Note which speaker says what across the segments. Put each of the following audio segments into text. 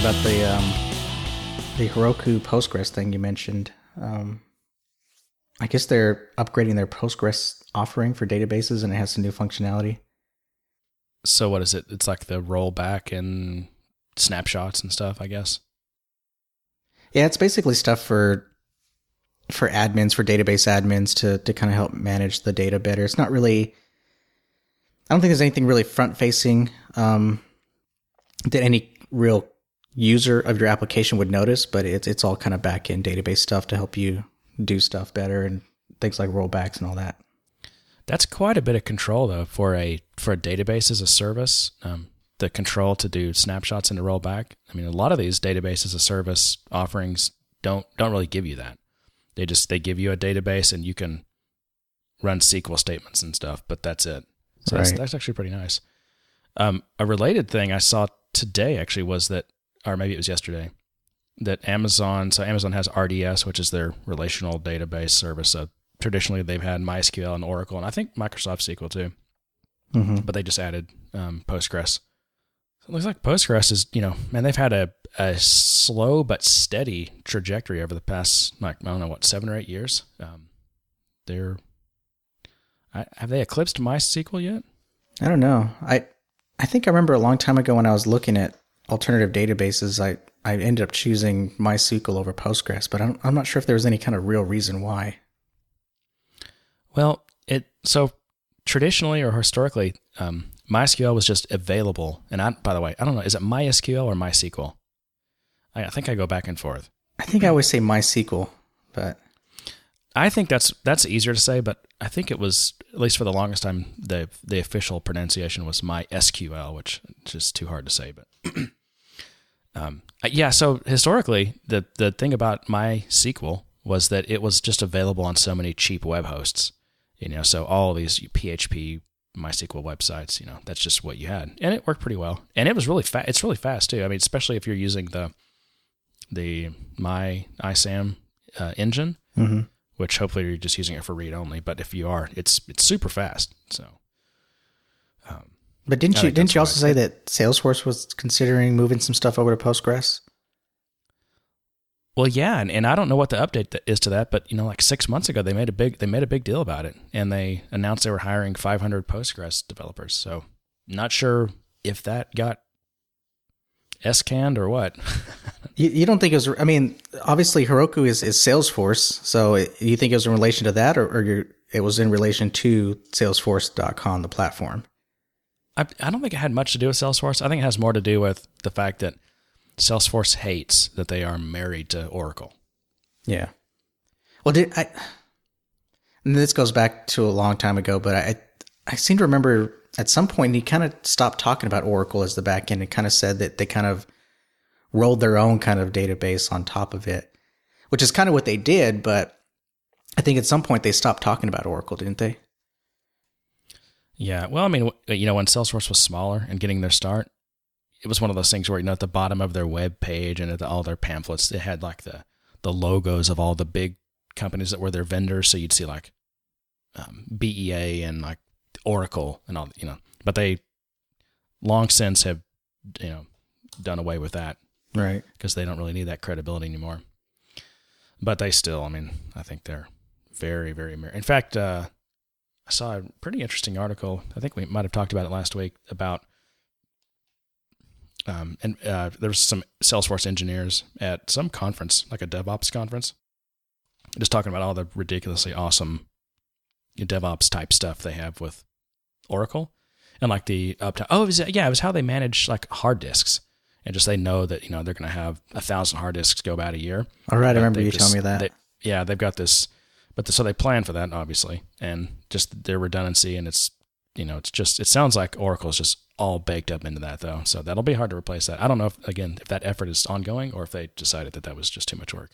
Speaker 1: about the um, the Heroku Postgres thing you mentioned. Um, I guess they're upgrading their Postgres offering for databases, and it has some new functionality.
Speaker 2: So what is it? It's like the rollback and snapshots and stuff, I guess.
Speaker 1: Yeah, it's basically stuff for for admins, for database admins to to kind of help manage the data better. It's not really. I don't think there's anything really front facing um, that any real user of your application would notice, but it's it's all kind of back end database stuff to help you do stuff better and things like rollbacks and all that.
Speaker 2: That's quite a bit of control though for a for a database as a service. Um, the control to do snapshots and to roll back. I mean, a lot of these database as a service offerings don't don't really give you that. They just they give you a database and you can run SQL statements and stuff, but that's it. So right. that's, that's actually pretty nice. Um, a related thing I saw today actually was that, or maybe it was yesterday, that Amazon, so Amazon has RDS, which is their relational database service. So traditionally they've had MySQL and Oracle, and I think Microsoft SQL too. Mm-hmm. But they just added um, Postgres. So it looks like Postgres is, you know, man, they've had a, a slow but steady trajectory over the past, like, I don't know, what, seven or eight years. Um, they're, I, have they eclipsed MySQL yet?
Speaker 1: I don't know. I I think I remember a long time ago when I was looking at alternative databases, I, I ended up choosing MySQL over Postgres, but I'm, I'm not sure if there was any kind of real reason why.
Speaker 2: Well, it so traditionally or historically, um, MySQL was just available. And I, by the way, I don't know, is it MySQL or MySQL? I, I think I go back and forth.
Speaker 1: I think I always say MySQL, but
Speaker 2: I think that's that's easier to say, but I think it was at least for the longest time the the official pronunciation was MySQL, which is just too hard to say. But um, yeah, so historically, the the thing about MySQL was that it was just available on so many cheap web hosts. You know, so all these PHP MySQL websites, you know, that's just what you had, and it worked pretty well. And it was really fast. It's really fast too. I mean, especially if you're using the the My ISAM uh, engine. Mm-hmm which hopefully you're just using it for read only. But if you are, it's it's super fast. So,
Speaker 1: but didn't you didn't you also say that Salesforce was considering moving some stuff over to Postgres?
Speaker 2: Well, yeah, and, and I don't know what the update is to that, but you know, like six months ago, they made a big they made a big deal about it, and they announced they were hiring 500 Postgres developers. So, not sure if that got S canned or what.
Speaker 1: You, you don't think it was? I mean, obviously Heroku is, is Salesforce, so it, you think it was in relation to that, or, or it was in relation to Salesforce.com, the platform?
Speaker 2: I, I don't think it had much to do with Salesforce. I think it has more to do with the fact that Salesforce hates that they are married to Oracle.
Speaker 1: Yeah. Well, did I? And this goes back to a long time ago, but I I seem to remember at some point he kind of stopped talking about Oracle as the backend and kind of said that they kind of rolled their own kind of database on top of it, which is kind of what they did. But I think at some point they stopped talking about Oracle, didn't they?
Speaker 2: Yeah. Well, I mean, you know, when Salesforce was smaller and getting their start, it was one of those things where, you know, at the bottom of their web page and at the, all their pamphlets, they had like the, the logos of all the big companies that were their vendors. So you'd see like um, BEA and like Oracle and all, you know, but they long since have, you know, done away with that
Speaker 1: right?
Speaker 2: Because they don't really need that credibility anymore. But they still, I mean, I think they're very, very. In fact, uh, I saw a pretty interesting article. I think we might have talked about it last week about. Um, and uh, there was some Salesforce engineers at some conference, like a DevOps conference, just talking about all the ridiculously awesome DevOps type stuff they have with Oracle, and like the uptime. Oh, it was, yeah, it was how they manage like hard disks and just they know that you know they're going to have a thousand hard disks go bad a year.
Speaker 1: All right, I remember you just, telling me that.
Speaker 2: They, yeah, they've got this, but the, so they plan for that obviously, and just their redundancy, and it's you know it's just it sounds like Oracle is just all baked up into that though, so that'll be hard to replace that. I don't know if again if that effort is ongoing or if they decided that that was just too much work.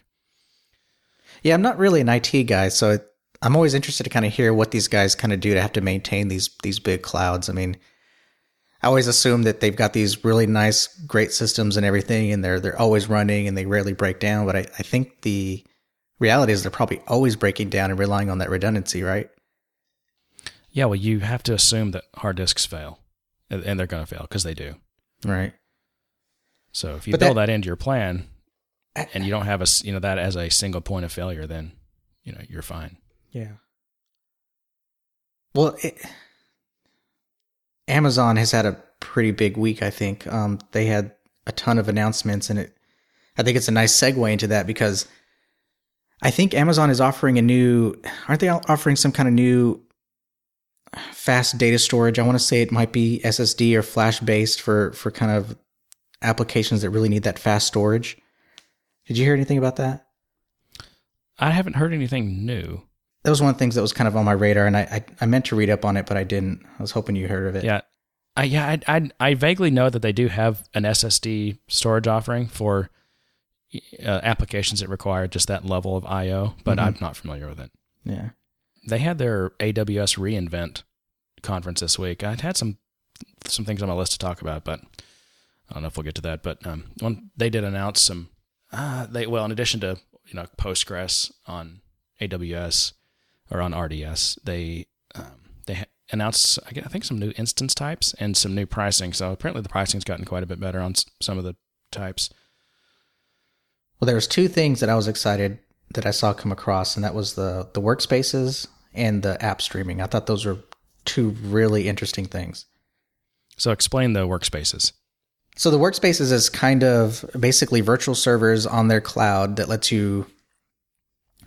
Speaker 1: Yeah, I'm not really an IT guy, so I'm always interested to kind of hear what these guys kind of do to have to maintain these these big clouds. I mean I always assume that they've got these really nice, great systems and everything, and they're they're always running and they rarely break down. But I, I think the reality is they're probably always breaking down and relying on that redundancy, right?
Speaker 2: Yeah, well, you have to assume that hard disks fail, and they're going to fail because they do.
Speaker 1: Right.
Speaker 2: So if you
Speaker 1: But
Speaker 2: build
Speaker 1: that-
Speaker 2: that, into your plan, and you don't have a you know that as a single point of failure, then you know you're fine.
Speaker 1: Yeah. Well, it, Amazon has had a pretty big week. I think um, they had a ton of announcements, and it. I think it's a nice segue into that because I think Amazon is offering a new. Aren't they offering some kind of new fast data storage? I want to say it might be SSD or flash based for for kind of applications that really need that fast storage. Did you hear anything about that?
Speaker 2: I haven't heard anything new.
Speaker 1: that was one of the things that was kind of on my radar, and I, I I meant to read up on it, but I didn't. I was hoping you heard of it.
Speaker 2: Yeah, I yeah I, I I vaguely know that they do have an SSD storage offering for uh, applications that require just that level of I/O, but
Speaker 1: Mhm.
Speaker 2: I'm not familiar with it.
Speaker 1: yeah,
Speaker 2: They had their AWS reInvent conference this week. I had some some things on my list to talk about, but I don't know if we'll get to that. But um, one they did announce some. Uh, they well, in addition to you know Postgres on AWS or on RDS, they um, they announced I gue- I think some new instance types and some new pricing. So apparently the pricing's gotten quite a bit better on some of the types.
Speaker 1: Well, there was two things that I was excited that I saw come across, and that was the the workspaces and the app streaming. I thought those were two really interesting things.
Speaker 2: So explain the workspaces.
Speaker 1: So the workspaces is kind of basically virtual servers on their cloud that lets you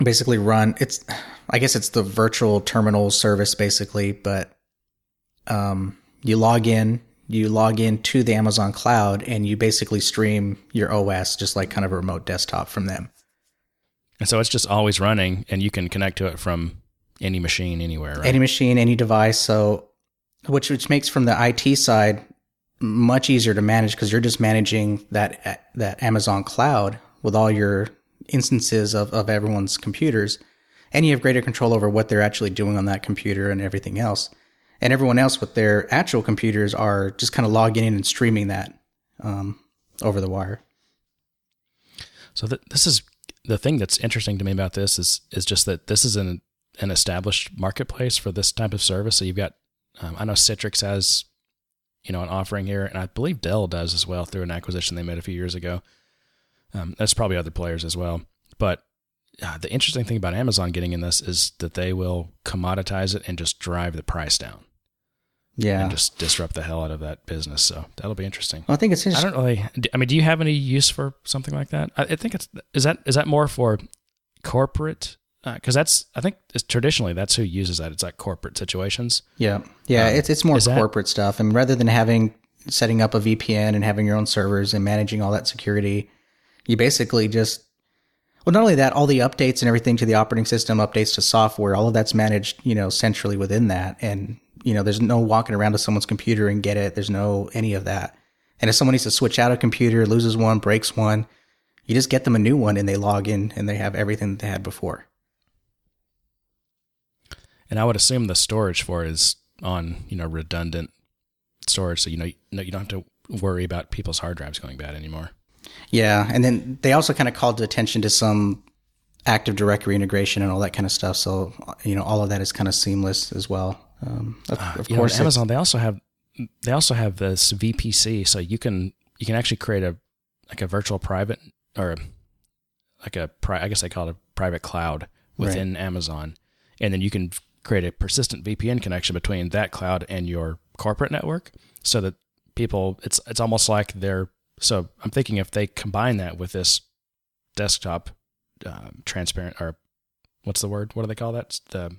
Speaker 1: basically run it's I guess it's the virtual terminal service basically, but um you log in, you log in to the Amazon cloud and you basically stream your OS just like kind of a remote desktop from them.
Speaker 2: And so it's just always running, and you can connect to it from any machine anywhere. Right?
Speaker 1: Any machine, any device, so which which makes from the IT side much easier to manage because you're just managing that that Amazon cloud with all your instances of, of everyone's computers, and you have greater control over what they're actually doing on that computer and everything else. And everyone else with their actual computers are just kind of logging in and streaming that um, over the wire.
Speaker 2: So th- this is the thing that's interesting to me about this is is just that this is an an established marketplace for this type of service. So you've got um, I know Citrix has you know an offering here, and I believe Dell does as well through an acquisition they made a few years ago. Um, that's probably other players as well, but. Uh, the interesting thing about Amazon getting in this is that they will commoditize it and just drive the price down
Speaker 1: Yeah.
Speaker 2: and just disrupt the hell out of that business. So that'll be interesting.
Speaker 1: well, I think it's
Speaker 2: I don't really. I mean, do you have any use for something like that? I, I think it's is that is that more for corporate? Because that's I think it's traditionally that's who uses that. It's like corporate situations.
Speaker 1: Yeah, yeah,
Speaker 2: Um,
Speaker 1: it's it's more
Speaker 2: is that-
Speaker 1: corporate stuff. I mean, rather than having setting up a VPN and having your own servers and managing all that security, you basically just well, not only that, all the updates and everything to the operating system, updates to software, all of that's managed, you know, centrally within that, and you know, there's no walking around to someone's computer and get it. There's no any of that. And if someone needs to switch out a computer, loses one, breaks one, you just get them a new one and they log in and they have everything that they had before.
Speaker 2: And I would assume the storage for it is on you know redundant storage, so you know you, know, you don't have to worry about people's hard drives going bad anymore.
Speaker 1: Yeah, and then they also kind of called attention to some Active Directory integration and all that kind of stuff. So you know, all of that is kind of seamless as well. Um, of,
Speaker 2: know,
Speaker 1: course,
Speaker 2: with Amazon they also have they also have this VPC, so you can you can actually create a like a virtual private or like a pri- I guess they call it a private cloud within Amazon, and then you can create a persistent VPN connection between that cloud and your corporate network, so that people it's it's almost like they're so I'm thinking if they combine that with this desktop um, transparent or what's the word? What do they call that? The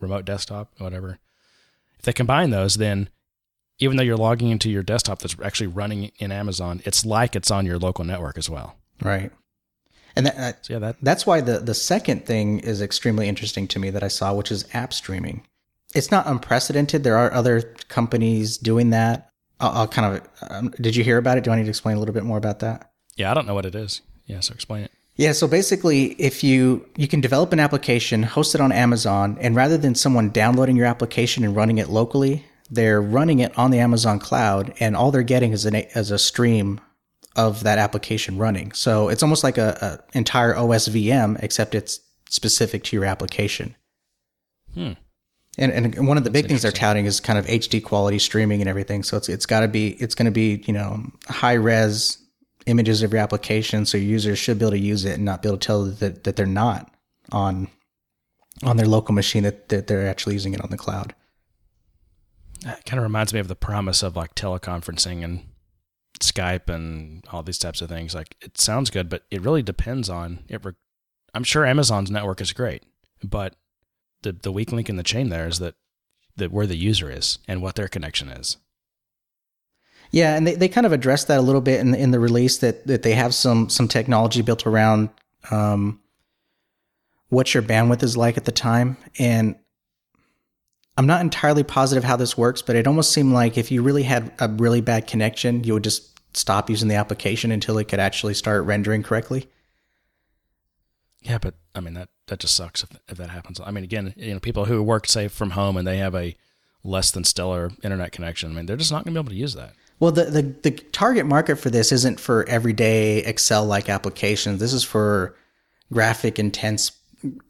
Speaker 2: remote desktop, whatever. If they combine those, then even though you're logging into your desktop that's actually running in Amazon, it's like it's on your local network as well.
Speaker 1: right? And that, uh,
Speaker 2: So yeah, that
Speaker 1: that's why the the second thing is extremely interesting to me that I saw, which is app streaming. It's not unprecedented. There are other companies doing that. I'll, I'll kind of. Um, did you hear about it? Do I need to explain a little bit more about that?
Speaker 2: yeah, I don't know what it is. Yeah, so explain it.
Speaker 1: Yeah, so basically if you you can develop an application, host it on Amazon, and rather than someone downloading your application and running it locally, they're running it on the Amazon cloud and all they're getting is an as a stream of that application running. So it's almost like a, a entire OS VM except it's specific to your application.
Speaker 2: Hmm.
Speaker 1: And, and one of the big things they're touting is kind of HD quality streaming and everything. So it's it's got to be it's going to be you know high res images of your application, so your users should be able to use it and not be able to tell that, that they're not on on their local machine that, that they're actually using it on the cloud.
Speaker 2: That kind of reminds me of the promise of like teleconferencing and Skype and all these types of things. Like it sounds good, but it really depends on it. Re- I'm sure Amazon's network is great, but the the weak link in the chain there is that that where the user is and what their connection is.
Speaker 1: Yeah, and they, they kind of addressed that a little bit in the, in the release that that they have some some technology built around um, what your bandwidth is like at the time, and I'm not entirely positive how this works, but it almost seemed like if you really had a really bad connection, you would just stop using the application until it could actually start rendering correctly.
Speaker 2: Yeah, but I mean that that just sucks if, if that happens. I mean, again, you know, people who work say from home and they have a less than stellar internet connection. I mean, they're just not going to be able to use that.
Speaker 1: Well, the, the, the target market for this isn't for everyday Excel like applications. This is for graphic intense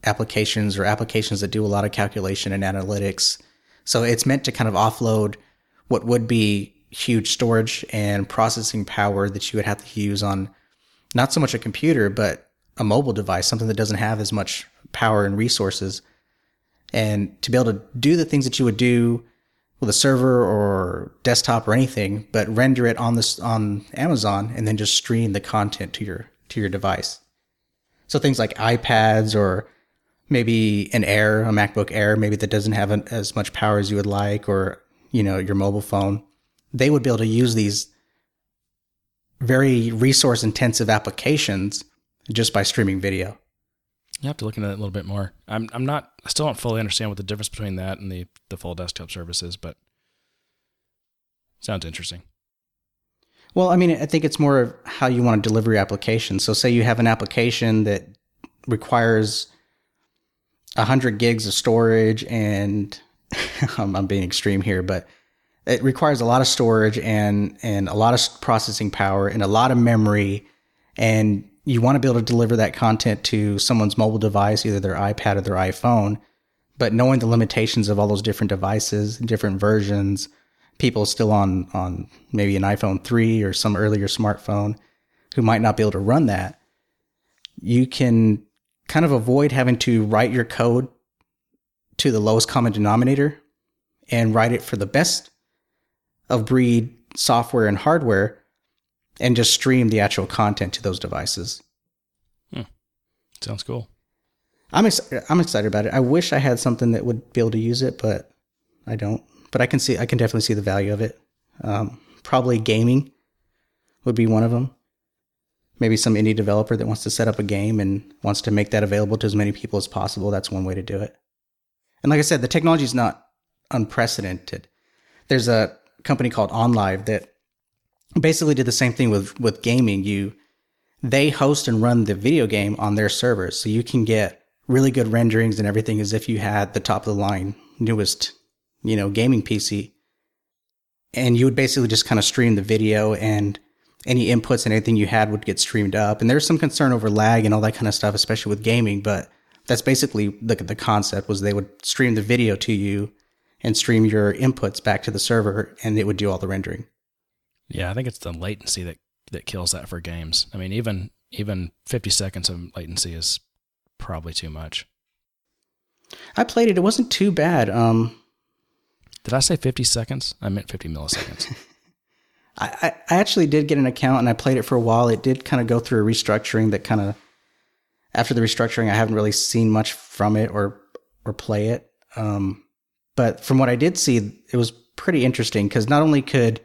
Speaker 1: applications or applications that do a lot of calculation and analytics. So it's meant to kind of offload what would be huge storage and processing power that you would have to use on not so much a computer, but a mobile device, something that doesn't have as much power and resources. And to be able to do the things that you would do with a server or desktop or anything, but render it on this on Amazon and then just stream the content to your to your device. So things like iPads or maybe an Air, a MacBook Air, maybe that doesn't have an, as much power as you would like, or you know your mobile phone, they would be able to use these very resource intensive applications just by streaming video.
Speaker 2: You have to look into that a little bit more. I'm I'm not I still don't fully understand what the difference between that and the the full desktop service is, but sounds interesting.
Speaker 1: Well, I mean, I think it's more of how you want to deliver your application. So, say you have an application that requires 100 gigs of storage, and I'm being extreme here, but it requires a lot of storage and and a lot of processing power and a lot of memory, and you want to be able to deliver that content to someone's mobile device, either their iPad or their iPhone. But knowing the limitations of all those different devices, different versions, people still on, on maybe an iPhone 3 or some earlier smartphone who might not be able to run that, you can kind of avoid having to write your code to the lowest common denominator and write it for the best of breed software and hardware and just stream the actual content to those devices.
Speaker 2: Hmm. Sounds cool.
Speaker 1: I'm ex- I'm excited about it. I wish I had something that would be able to use it, but I don't. But I can see I can definitely see the value of it. Um, probably gaming would be one of them. Maybe some indie developer that wants to set up a game and wants to make that available to as many people as possible. That's one way to do it. And like I said, the technology is not unprecedented. There's a company called OnLive that basically did the same thing with with gaming. You they host and run the video game on their servers, so you can get really good renderings and everything as if you had the top of the line newest, you know, gaming PC. And you would basically just kind of stream the video and any inputs and anything you had would get streamed up. And there's some concern over lag and all that kind of stuff, especially with gaming, but that's basically the, the concept was they would stream the video to you and stream your inputs back to the server and it would do all the rendering.
Speaker 2: Yeah, I think it's the latency that that kills that for games. I mean, even even 50 seconds of latency is probably too much.
Speaker 1: I played it; it wasn't too bad. Um,
Speaker 2: Did I say 50 seconds? I meant 50 milliseconds.
Speaker 1: I, I actually did get an account and I played it for a while. It did kind of go through a restructuring that kind of after the restructuring, I haven't really seen much from it or or play it. Um, but from what I did see, it was pretty interesting because not only could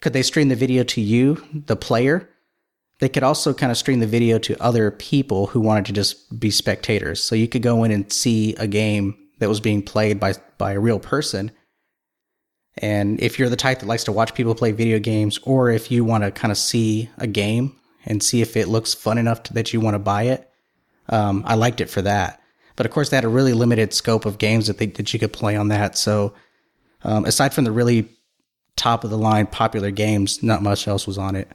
Speaker 1: could they stream the video to you, the player? They could also kind of stream the video to other people who wanted to just be spectators. So you could go in and see a game that was being played by by a real person. And if you're the type that likes to watch people play video games, or if you want to kind of see a game and see if it looks fun enough to, that you want to buy it, um, I liked it for that. But of course, they had a really limited scope of games that they, that you could play on that. So um, aside from the really top of the line popular games, not much else was on it.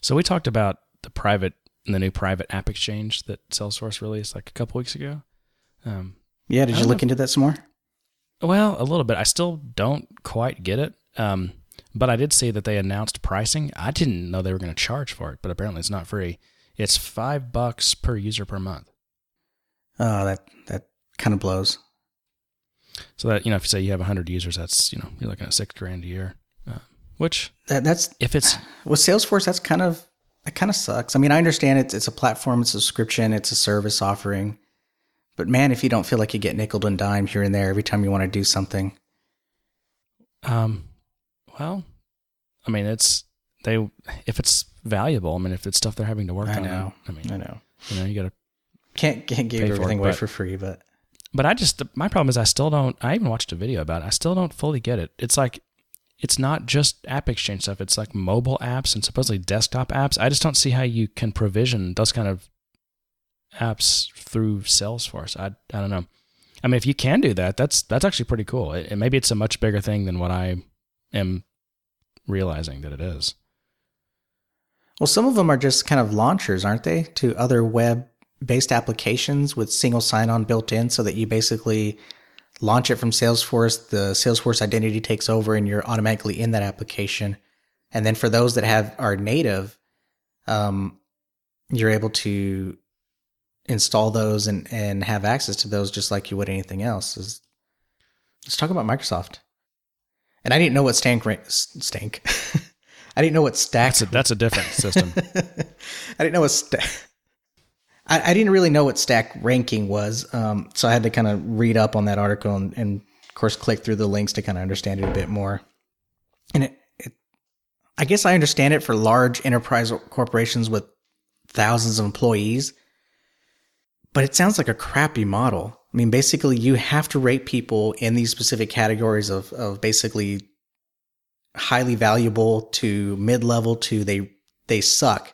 Speaker 2: So we talked about the private, the new private app exchange that Salesforce released like a couple weeks ago. Um,
Speaker 1: yeah, did you look into that some more?
Speaker 2: Well, a little bit. I still don't quite get it. Um, But I did see that they announced pricing. I didn't know they were going to charge for it, but apparently it's not free. It's five bucks per user per month.
Speaker 1: Oh, that that kind of blows.
Speaker 2: So that you know, if you say you have hundred users, that's you know you're looking at six grand a year. Uh, which
Speaker 1: That that's
Speaker 2: if it's
Speaker 1: with Salesforce. That's kind of that kind of sucks. I mean, I understand it's it's a platform, it's a subscription, it's a service offering. But man, if you don't feel like you get nickel and dime here and there every time you want to do something,
Speaker 2: um, well, I mean, it's they if it's valuable. I mean, if it's stuff they're having to work
Speaker 1: I
Speaker 2: on.
Speaker 1: know.
Speaker 2: I mean,
Speaker 1: I know
Speaker 2: you know, you got to
Speaker 1: can't can't give everything away for free, but
Speaker 2: But I just my problem is I still don't. I even watched a video about it. I still don't fully get it. It's like it's not just App Exchange stuff. It's like mobile apps and supposedly desktop apps. I just don't see how you can provision those kind of apps through Salesforce. I I don't know. I mean, if you can do that, that's that's actually pretty cool. It, and maybe it's a much bigger thing than what I am realizing that it is.
Speaker 1: well, some of them are just kind of launchers, aren't they, to other web-based applications with single sign-on built in, so that you basically launch it from Salesforce. The Salesforce identity takes over, and you're automatically in that application. And then for those that have are native, um, you're able to install those and and have access to those just like you would anything else. Is let's talk about Microsoft. And I didn't know what stank stank. I didn't know what stack.
Speaker 2: That's a, that's a different system.
Speaker 1: I didn't know what stack. I, I didn't really know what stack ranking was, um, so I had to kind of read up on that article and, and, of course, click through the links to kind of understand it a bit more. And it, it, I guess I understand it for large enterprise corporations with thousands of employees, but it sounds like a crappy model. I mean, basically, you have to rate people in these specific categories of of basically highly valuable to mid level to they they suck.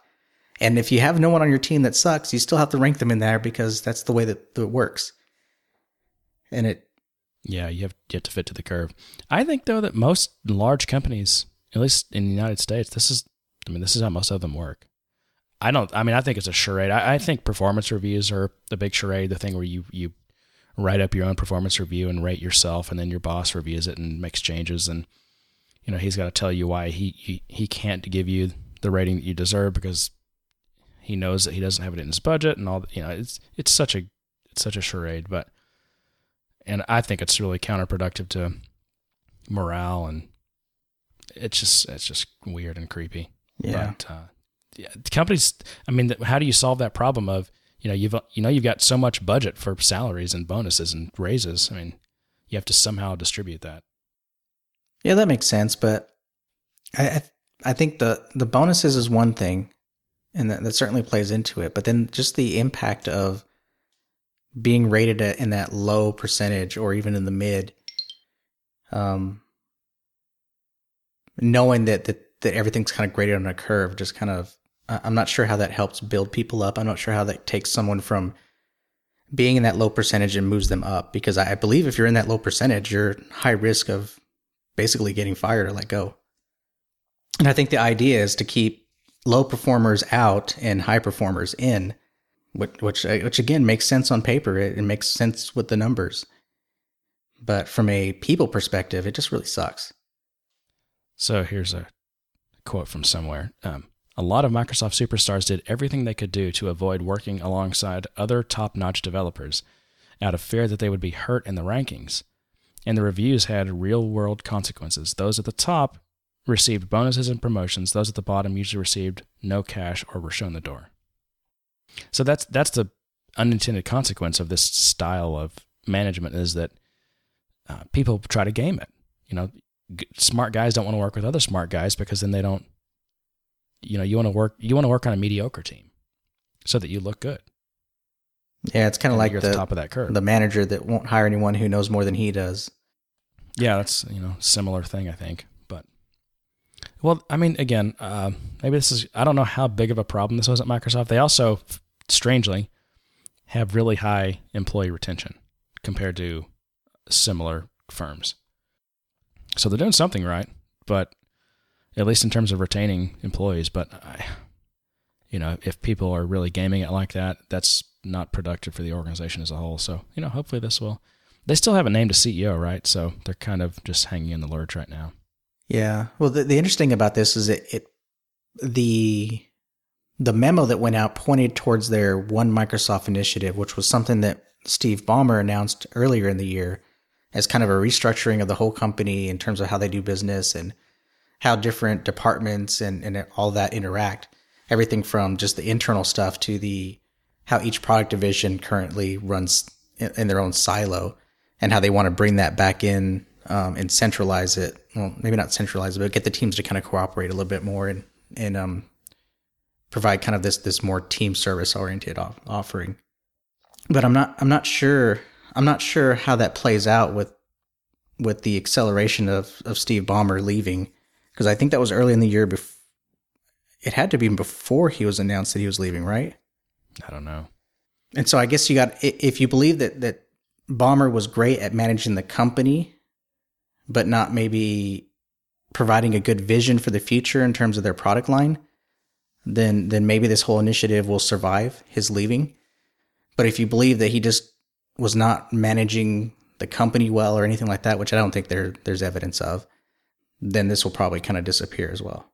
Speaker 1: And if you have no one on your team that sucks, you still have to rank them in there because that's the way that, that it works. And it
Speaker 2: Yeah, you have have to fit to the curve. I think though that most large companies, at least in the United States, this is I mean, this is how most of them work. I don't I mean I think it's a charade. I, I think performance reviews are the big charade, the thing where you you write up your own performance review and rate yourself and then your boss reviews it and makes changes and you know, he's got to tell you why he, he he can't give you the rating that you deserve because he knows that he doesn't have it in his budget and all you know, it's it's such a it's such a charade, but and I think it's really counterproductive to morale, and it's just it's just weird and creepy.
Speaker 1: yeah.
Speaker 2: But uh, yeah, the companies. I mean, how do you solve that problem of you know you've you know you've got so much budget for salaries and bonuses and raises. I mean, you have to somehow distribute that.
Speaker 1: Yeah, that makes sense, but I I, I think the the bonuses is one thing, and that, that certainly plays into it. But then just the impact of being rated in that low percentage or even in the mid, um, knowing that that that everything's kind of graded on a curve, just kind of I'm not sure how that helps build people up. I'm not sure how that takes someone from being in that low percentage and moves them up because I believe if you're in that low percentage, you're high risk of basically getting fired or let go. And I think the idea is to keep low performers out and high performers in, which which, which again makes sense on paper. It, it makes sense with the numbers, but from a people perspective, it just really sucks.
Speaker 2: So here's a quote from somewhere. Um, a lot of Microsoft superstars did everything they could do to avoid working alongside other top notch developers out of fear that they would be hurt in the rankings. And the reviews had real world consequences. Those at the top received bonuses and promotions, those at the bottom usually received no cash or were shown the door. So that's that's the unintended consequence of this style of management is that uh, people try to game it. You know, g- smart guys don't want to work with other smart guys because then they don't you know you want to work you want to work on a mediocre team so that you look good
Speaker 1: Yeah, it's kind of like
Speaker 2: you're
Speaker 1: the
Speaker 2: at the top of that curve
Speaker 1: the manager that won't hire anyone who knows more than he does.
Speaker 2: yeah that's you know similar thing i think well i mean again uh, maybe this is i don't know how big of a problem this was at microsoft. They also strangely have really high employee retention compared to similar firms. So they're doing something right but at least in terms of retaining employees but i you know if people are really gaming it like that that's not productive for the organization as a whole. So you know hopefully this will they still haven't named a ceo right? So they're kind of just hanging in the lurch right now
Speaker 1: Yeah. Well, the, the interesting about this is it, it the the memo that went out pointed towards their One Microsoft initiative, which was something that Steve Ballmer announced earlier in the year as kind of a restructuring of the whole company in terms of how they do business and how different departments and, and all that interact. Everything from just the internal stuff to the how each product division currently runs in, in their own silo and how they want to bring that back in um, and centralize it. Well, maybe not centralize it, but get the teams to kind of cooperate a little bit more and and um, provide kind of this this more team service oriented off- offering. But I'm not I'm not sure I'm not sure how that plays out with with the acceleration of of Steve Ballmer leaving because I think that was early in the year. Bef- it had to be before he was announced that he was leaving, right?
Speaker 2: I don't know.
Speaker 1: And so I guess you got if you believe that that Ballmer was great at managing the company, but not maybe providing a good vision for the future in terms of their product line, then then maybe this whole initiative will survive his leaving. But if you believe that he just was not managing the company well or anything like that, which I don't think there there's evidence of, then this will probably kind of disappear as well.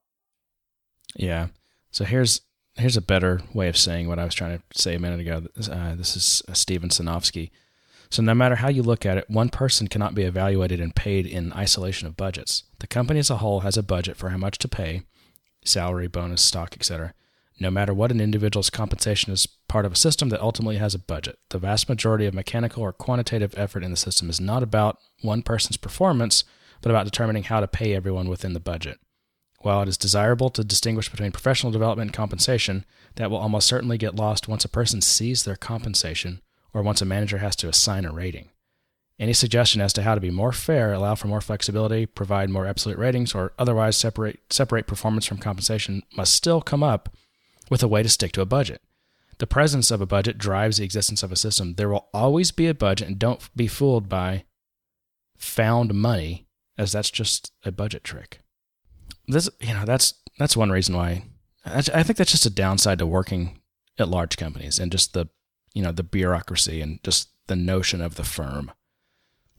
Speaker 2: Yeah. So here's here's a better way of saying what I was trying to say a minute ago. Uh, this is uh, Steven Sinofsky. So no matter how you look at it, one person cannot be evaluated and paid in isolation of budgets. The company as a whole has a budget for how much to pay, salary, bonus, stock, etc. No matter what an individual's compensation is part of a system that ultimately has a budget. The vast majority of mechanical or quantitative effort in the system is not about one person's performance, but about determining how to pay everyone within the budget. While it is desirable to distinguish between professional development and compensation, that will almost certainly get lost once a person sees their compensation or once a manager has to assign a rating. Any suggestion as to how to be more fair, allow for more flexibility, provide more absolute ratings, or otherwise separate separate performance from compensation must still come up with a way to stick to a budget. The presence of a budget drives the existence of a system. There will always be a budget, and don't be fooled by found money, as that's just a budget trick. This, you know, that's that's one reason why I think that's just a downside to working at large companies and just the, you know, the bureaucracy and just the notion of the firm.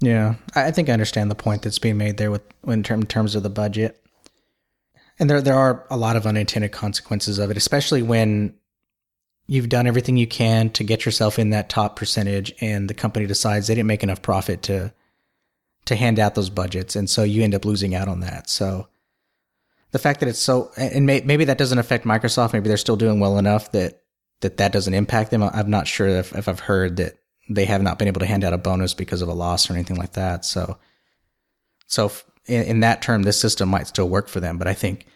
Speaker 1: Yeah, I think I understand the point that's being made there with in terms of the budget. And there there are a lot of unintended consequences of it, especially when you've done everything you can to get yourself in that top percentage and the company decides they didn't make enough profit to to hand out those budgets and so you end up losing out on that. So the fact that it's so and may, maybe that doesn't affect Microsoft, maybe they're still doing well enough that that that doesn't impact them. I'm not sure if, if I've heard that they have not been able to hand out a bonus because of a loss or anything like that. So, so in, in, that term, this system might still work for them. But I think,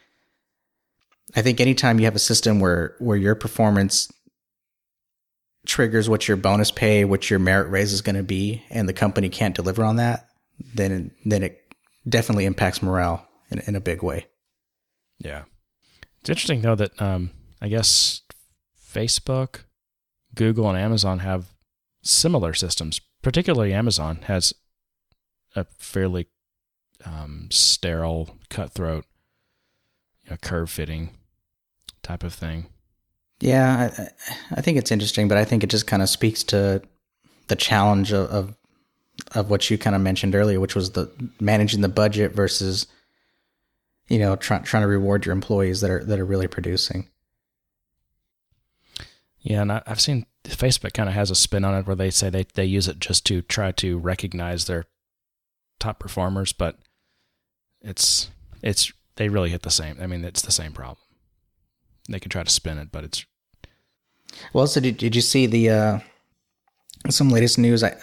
Speaker 1: I think anytime you have a system where where your performance triggers what your bonus pay, what your merit raise is going to be, and the company can't deliver on that, then then it definitely impacts morale in, in a big way.
Speaker 2: Yeah, it's interesting though that um, I guess Facebook, Google, and Amazon have similar systems. Particularly, Amazon has a fairly um, sterile, cutthroat, you know, curve fitting type of thing.
Speaker 1: Yeah, I, I, think it's interesting, but I think it just kind of speaks to the challenge of, of, of what you kind of mentioned earlier, which was the managing the budget versus you know try, trying to reward your employees that are that are really producing.
Speaker 2: Yeah, and I, I've seen Facebook kind of has a spin on it where they say they, they use it just to try to recognize their top performers, but it's it's they really hit the same. I mean, it's the same problem. They can try to spin it, but it's
Speaker 1: well. So did did you see the uh, some latest news? I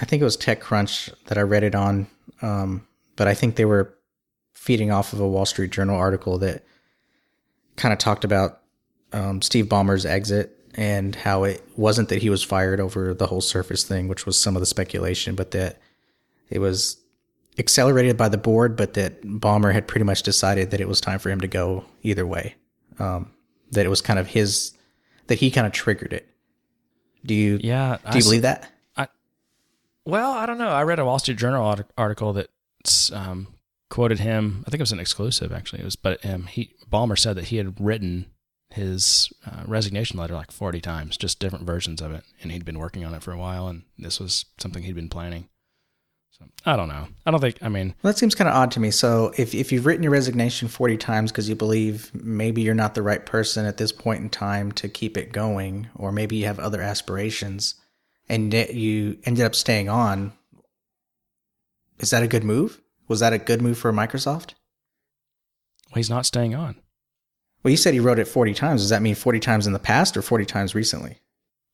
Speaker 1: I think it was TechCrunch that I read it on, um, but I think they were feeding off of a Wall Street Journal article that kind of talked about um, Steve Ballmer's exit and how it wasn't that he was fired over the whole Surface thing, which was some of the speculation, but that it was accelerated by the board, but that Ballmer had pretty much decided that it was time for him to go either way. Um, that it was kind of his, that he kind of triggered it. Do you,
Speaker 2: yeah,
Speaker 1: do you I believe that?
Speaker 2: I, well, I don't know. I read a Wall Street Journal article that um, quoted him. I think it was an exclusive actually. It was, but um, he Ballmer said that he had written his uh, resignation letter like 40 times, just different versions of it. And he'd been working on it for a while, and this was something he'd been planning. So I don't know. I don't think. I mean,
Speaker 1: Well, that seems kind of odd to me. So, if if you've written your resignation forty times because you believe maybe you're not the right person at this point in time to keep it going, or maybe you have other aspirations, and you ended up staying on, is that a good move? Was that a good move for Microsoft?
Speaker 2: well, he's not staying on.
Speaker 1: Well, you said he wrote it forty times. Does that mean forty times in the past or forty times recently?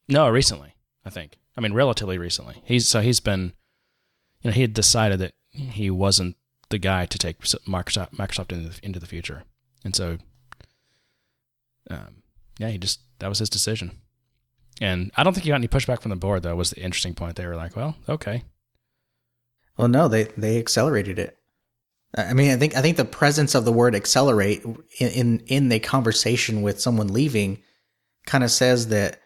Speaker 2: No, recently, I think. I mean, relatively recently. He's so he's been, you know, he had decided that he wasn't the guy to take Microsoft Microsoft into the, into the future, and so, um, yeah, he just that was his decision. And I don't think he got any pushback from the board. Though was the interesting point. They were like, "Well, okay,
Speaker 1: Well, no, they they accelerated it. I mean, I think I think the presence of the word accelerate in in, in the conversation with someone leaving kind of says that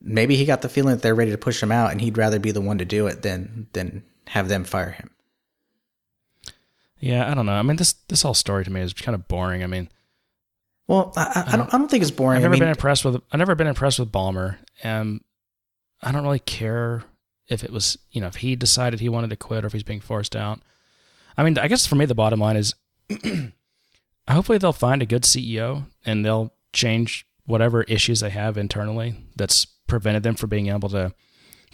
Speaker 1: maybe he got the feeling that they're ready to push him out, and he'd rather be the one to do it than than have them fire him.
Speaker 2: yeah, I don't know. I mean, this this whole story to me is kind of boring. I mean,
Speaker 1: Well, I, I, I don't I don't think it's boring.
Speaker 2: I've never
Speaker 1: I mean,
Speaker 2: been impressed with. I've never been impressed with Ballmer, and I don't really care if it was you know if he decided he wanted to quit or if he's being forced out. I mean, I guess for me the bottom line is, hopefully they'll find a good CEO and they'll change whatever issues they have internally that's prevented them from being able to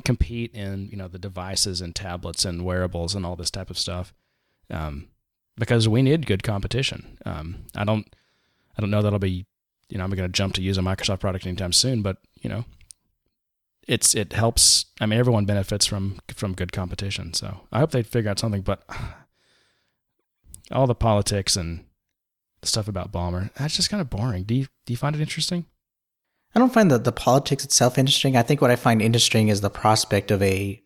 Speaker 2: compete in you know the devices and tablets and wearables and all this type of stuff. Um, because we need good competition. Um, I don't. I don't know that'll be, you know, I'm going to jump to use a Microsoft product anytime soon, but you know, it's it helps. I mean, everyone benefits from from good competition. So I hope they figure out something. But all the politics and stuff about Ballmer, that's just kind of boring. Do you do you find it interesting?
Speaker 1: I don't find the, the politics itself interesting. I think what I find interesting is the prospect of a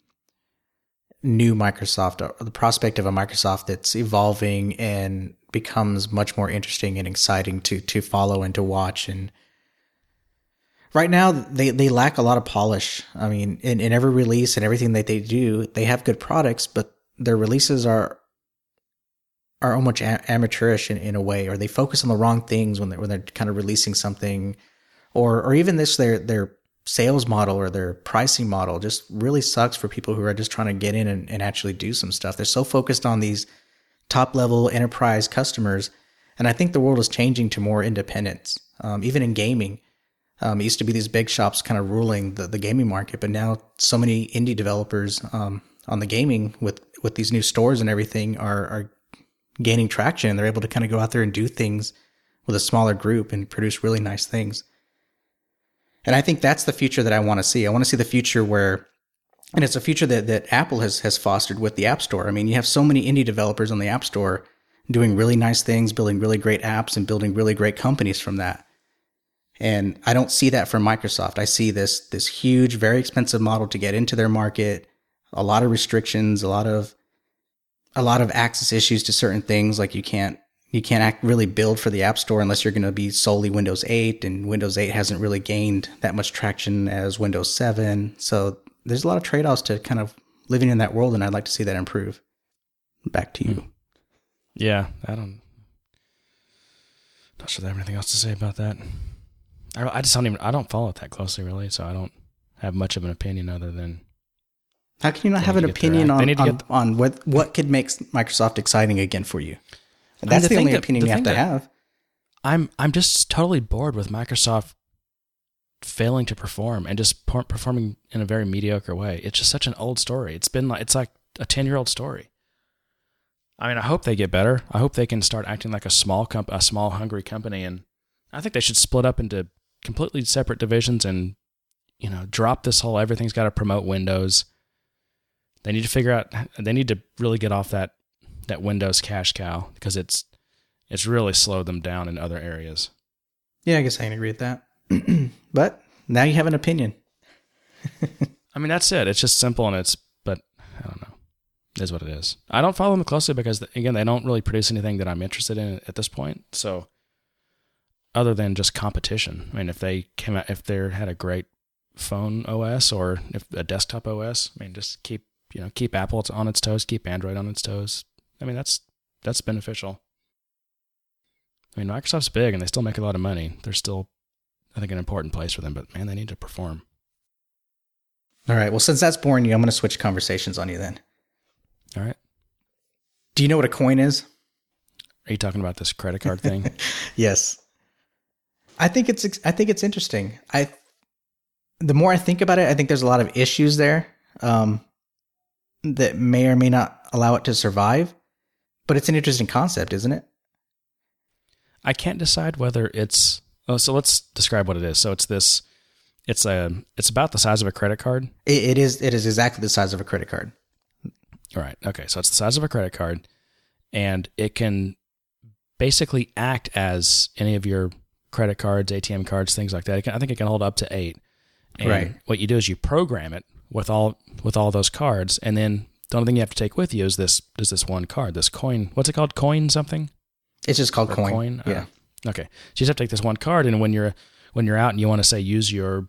Speaker 1: new Microsoft, or the prospect of a Microsoft that's evolving and becomes much more interesting and exciting to to follow and to watch. And right now, they they lack a lot of polish. I mean, in, in every release and everything that they do, they have good products, but their releases are are almost amateurish in, in a way, or they focus on the wrong things when they're when they're kind of releasing something or or even this their their sales model or their pricing model just really sucks for people who are just trying to get in and, and actually do some stuff. They're so focused on these top level enterprise customers, and I think the world is changing to more independence. Um, even in gaming, um, it used to be these big shops kind of ruling the, the gaming market, but now so many indie developers um, on the gaming with with these new stores and everything are are gaining traction. They're able to kind of go out there and do things with a smaller group and produce really nice things. And I think that's the future that I want to see. I want to see the future where, and it's a future that, that Apple has, has fostered with the App Store. I mean, you have so many indie developers on the App Store doing really nice things, building really great apps, and building really great companies from that. And I don't see that from Microsoft. I see this this huge, very expensive model to get into their market, a lot of restrictions, a lot of a lot of access issues to certain things, like you can't you can't really build for the App Store unless you're going to be solely Windows 8, and Windows 8 hasn't really gained that much traction as Windows 7. So there's a lot of trade offs to kind of living in that world, and I'd like to see that improve. Back to you. Hmm.
Speaker 2: Yeah, I don't. Not sure I have anything else to say about that. I, I just don't even. I don't follow it that closely, really, so I don't have much of an opinion other than
Speaker 1: How can you not
Speaker 2: They
Speaker 1: have an
Speaker 2: to get their
Speaker 1: opinion on, on,
Speaker 2: get-
Speaker 1: on what, what could make Microsoft exciting again for you?
Speaker 2: mean,
Speaker 1: That's
Speaker 2: the
Speaker 1: the,
Speaker 2: thing
Speaker 1: only
Speaker 2: that-
Speaker 1: opinion
Speaker 2: the
Speaker 1: you have to have.
Speaker 2: I'm I'm just totally bored with Microsoft failing to perform and just performing in a very mediocre way. It's just such an old story. It's been like it's like a ten year old story. I mean, I hope they get better. I hope they can start acting like a small comp- a small hungry company, and I think they should split up into completely separate divisions and you know drop this whole everything's got to promote Windows. They need to figure out. They need to really get off that that Windows cash cow because it's it's really slowed them down in other areas.
Speaker 1: Yeah, I guess I can agree with that. but now you have an opinion.
Speaker 2: I mean, that's it. It's just simple and it's, but I don't know. It is what it is. I don't follow them closely because, again, they don't really produce anything that I'm interested in at this point. So, other than just competition, I mean, if they came out, if they had a great phone OS or if a desktop OS, I mean, just keep, you know, keep Apple on its toes, keep Android on its toes. I mean, that's, that's beneficial. I mean, Microsoft's big and they still make a lot of money. They're still, I think, an important place for them, but man, they need to perform.
Speaker 1: All right. Well, since that's boring you, I'm going to switch conversations on you then.
Speaker 2: All right.
Speaker 1: Do you know what a coin is?
Speaker 2: Are you talking about this credit card thing?
Speaker 1: Yes. I think it's I think it's interesting. I the more I think about it, I think there's a lot of issues there um, that may or may not allow it to survive. But it's an interesting concept, isn't it?
Speaker 2: I can't decide whether it's. Oh, so let's describe what it is. So it's this. It's a. It's about the size of a credit card.
Speaker 1: It, it is. It is exactly the size of a credit card.
Speaker 2: All right. Okay. So it's the size of a credit card, and it can basically act as any of your credit cards, ATM cards, things like that. It can, I think it can hold up to eight. And
Speaker 1: Right.
Speaker 2: What you do is you program it with all with all those cards, and then the only thing you have to take with you is this is this one card, this coin. What's it called? Coin something?
Speaker 1: It's just called
Speaker 2: Or
Speaker 1: coin.
Speaker 2: coin?
Speaker 1: Yeah.
Speaker 2: Uh, okay. So you just have to take this one card, and when you're when you're out and you want to say use your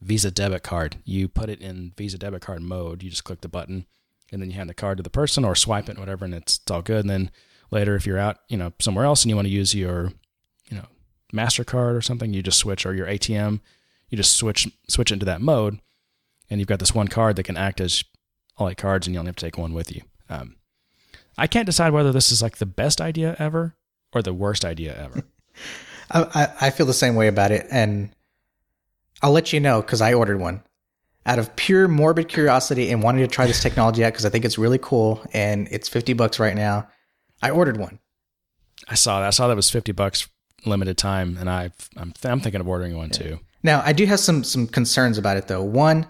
Speaker 2: Visa debit card, you put it in Visa debit card mode. You just click the button, and then you hand the card to the person or swipe it, whatever, and it's, it's all good. And then later, if you're out, you know, somewhere else and you want to use your, you know, Mastercard or something, you just switch or your ATM, you just switch switch into that mode, and you've got this one card that can act as all eight cards, and you only have to take one with you. Um, I can't decide whether this is like the best idea ever or the worst idea ever.
Speaker 1: I, I I feel the same way about it, and I'll let you know because I ordered one out of pure morbid curiosity and wanting to try this technology out because I think it's really cool and it's fifty bucks right now. I ordered one.
Speaker 2: I saw that. I saw that was fifty bucks limited time, and I I'm, I'm thinking of ordering one too.
Speaker 1: Now, I do have some some concerns about it though. One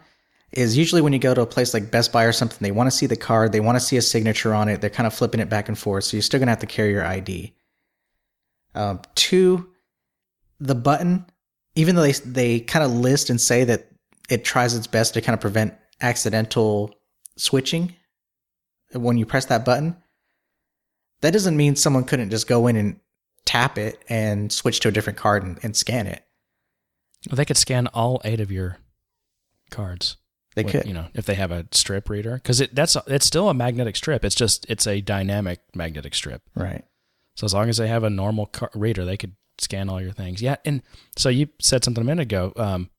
Speaker 1: is usually when you go to a place like Best Buy or something, they want to see the card, they want to see a signature on it. They're kind of flipping it back and forth, so you're still gonna have to carry your ID. Um, two, the button, even though they they kind of list and say that it tries its best to kind of prevent accidental switching when you press that button, that doesn't mean someone couldn't just go in and tap it and switch to a different card and, and scan it.
Speaker 2: Well, they could scan all eight of your cards.
Speaker 1: They
Speaker 2: with-
Speaker 1: could.
Speaker 2: you know, if they have a strip reader, because it that's it's still a magnetic strip. It's just it's a dynamic magnetic strip.
Speaker 1: Right.
Speaker 2: So as long as they have a normal car- reader, they could scan all your things. Yeah, and so you said something a minute ago. Um,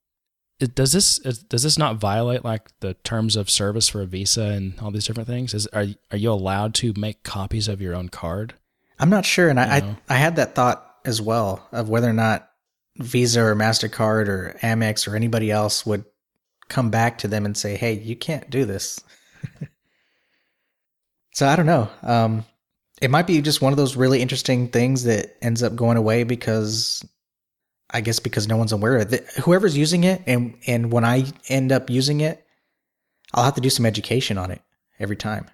Speaker 2: it, does this is, does this not violate like the terms of service for a Visa and all these different things? Is are are you allowed to make copies of your own card?
Speaker 1: I'm not sure, and I, I I had that thought as well of whether or not Visa or Mastercard or Amex or anybody else would come back to them and say, "Hey, you can't do this." so I don't know. Um, it might be just one of those really interesting things that ends up going away because I guess because no one's aware of it. Whoever's using it, and and when I end up using it, I'll have to do some education on it every time.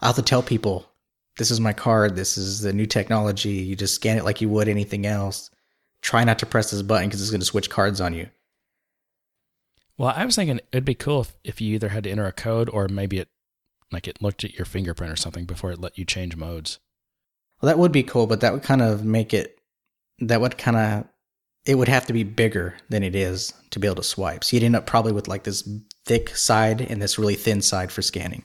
Speaker 1: I'll have to tell people this is my card. This is the new technology. You just scan it like you would anything else. Try not to press this button because it's going to switch cards on you.
Speaker 2: Well, I was thinking it'd be cool if, if you either had to enter a code or maybe it like it looked at your fingerprint or something before it let you change modes.
Speaker 1: Well, that would be cool, but that would kind of make it, that would kind of, it would have to be bigger than it is to be able to swipe. So you'd end up probably with like this thick side and this really thin side for scanning.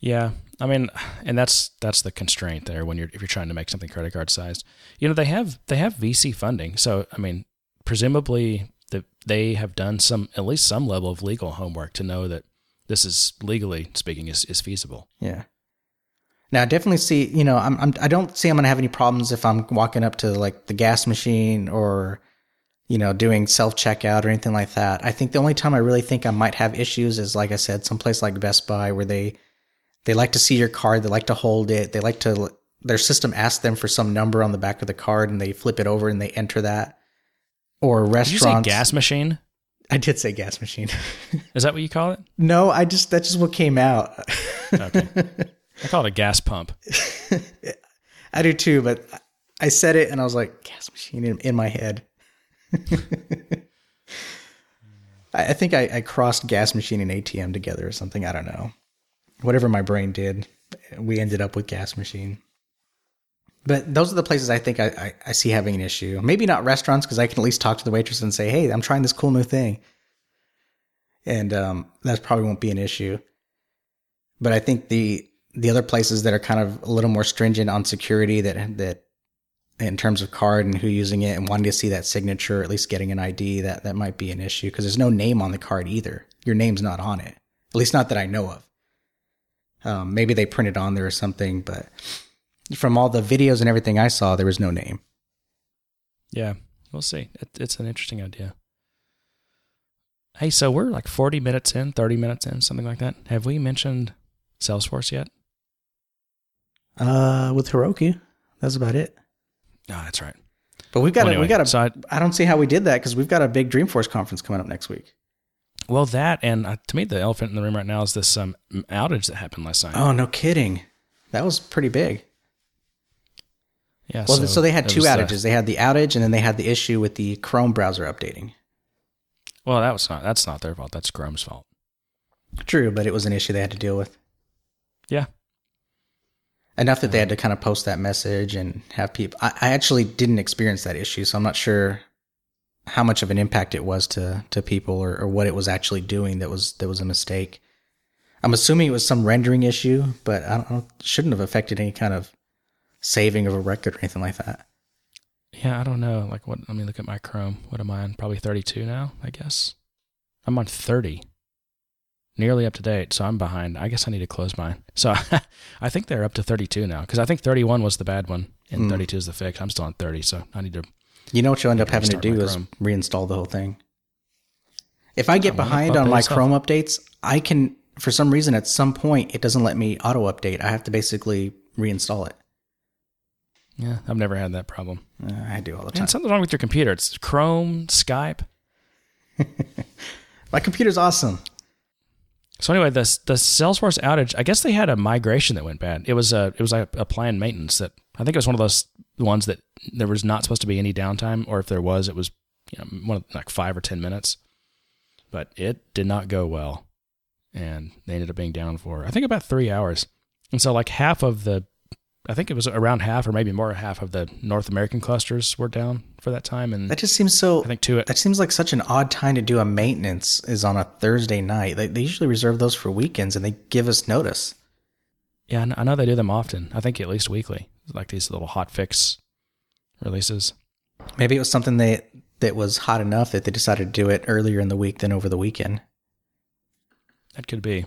Speaker 2: Yeah, I mean, and that's that's the constraint there when you're if you're trying to make something credit card sized. You know, they have they have VC funding, so I mean, presumably they have done some at least some level of legal homework to know that this is legally speaking is, is feasible.
Speaker 1: Yeah. Now, I definitely see, you know, I'm, I'm, I don't see I'm to have any problems if I'm walking up to like the gas machine or, you know, doing self checkout or anything like that. I think the only time I really think I might have issues is, like I said, someplace like Best Buy where they, they like to see your card, they like to hold it, they like to, their system asks them for some number on the back of the card and they flip it over and they enter that. Or
Speaker 2: Did you say
Speaker 1: restaurants.
Speaker 2: gas machine?
Speaker 1: I did say gas machine.
Speaker 2: Is that what you call it?
Speaker 1: no, I just, that's just what came out.
Speaker 2: Okay. I call it a gas pump.
Speaker 1: I do too, but I said it and I was like, gas machine in, in my head. I, I think I, I crossed gas machine and ATM together or something. I don't know. Whatever my brain did, we ended up with gas machine. But those are the places I think I, I, I see having an issue. Maybe not restaurants because I can at least talk to the waitress and say, "Hey, I'm trying this cool new thing," and um, that probably won't be an issue. But I think the the other places that are kind of a little more stringent on security that that in terms of card and who using it and wanting to see that signature, at least getting an ID, that that might be an issue because there's no name on the card either. Your name's not on it, at least not that I know of. Um, maybe they print it on there or something, but from all the videos and everything I saw, there was no name.
Speaker 2: Yeah, we'll see. It, it's an interesting idea. Hey, so we're like 40 minutes in, 30 minutes in, something like that. Have we mentioned Salesforce yet?
Speaker 1: Uh, with Heroku, that's about it.
Speaker 2: Oh, that's right.
Speaker 1: But we've got
Speaker 2: Well,
Speaker 1: a, we got a.
Speaker 2: so I-
Speaker 1: I don't see how we did that because we've got a big Dreamforce conference coming up next week.
Speaker 2: Well, that and uh, to me, the elephant in the room right now is this um, outage that happened last night.
Speaker 1: Oh, no kidding. That was pretty big.
Speaker 2: Yeah.
Speaker 1: Well, so, they had two outages. they had the outage, and then they had the issue with the Chrome browser updating.
Speaker 2: well, that was not. That's not their fault. That's Chrome's fault.
Speaker 1: True, but it was an issue they had to deal with.
Speaker 2: Yeah.
Speaker 1: Enough that they had to kind of post that message and have people. I, I actually didn't experience that issue, so I'm not sure how much of an impact it was to to people or, or what it was actually doing that was that was a mistake. I'm assuming it was some rendering issue, but I don't, I don't shouldn't have affected any kind of saving of a record or anything like that.
Speaker 2: Yeah, I don't know. Like, what? Let me look at my Chrome. What am I on? Probably 32 now, I guess. I'm on 30. Nearly up to date, so I'm behind. I guess I need to close mine. So I think they're up to 32 now because I think 31 was the bad one and
Speaker 1: Hmm.
Speaker 2: 32 is the fix. I'm still on 30, so I need to.
Speaker 1: You know what you'll end up having to do is reinstall the whole thing. If I get
Speaker 2: I
Speaker 1: behind on my
Speaker 2: itself.
Speaker 1: Chrome updates, I can, for some reason, at some point, it doesn't let me auto update. I have to basically reinstall it.
Speaker 2: Yeah, I've never had that problem.
Speaker 1: Uh, I do all the time.
Speaker 2: And something's wrong with your computer. It's Chrome, Skype.
Speaker 1: My computer's awesome.
Speaker 2: So anyway, the the Salesforce outage. I guess they had a migration that went bad. It was a it was like a planned maintenance that I think it was one of those ones that there was not supposed to be any downtime, or if there was, it was you know one of like five or ten minutes. But it did not go well, and they ended up being down for I think about three hours. And so like half of the, I think it was around half or maybe more half of the North American clusters were down for that time, and
Speaker 1: That just seems so.
Speaker 2: I think two
Speaker 1: That seems like such an odd time to do a maintenance is on a Thursday night. They, they usually reserve those for weekends and they give us notice.
Speaker 2: Yeah, I I know they do them often. I think at least weekly, like these little hot fix releases.
Speaker 1: Maybe it was something they, that was hot enough that they decided to do it earlier in the week than over the weekend.
Speaker 2: That could be.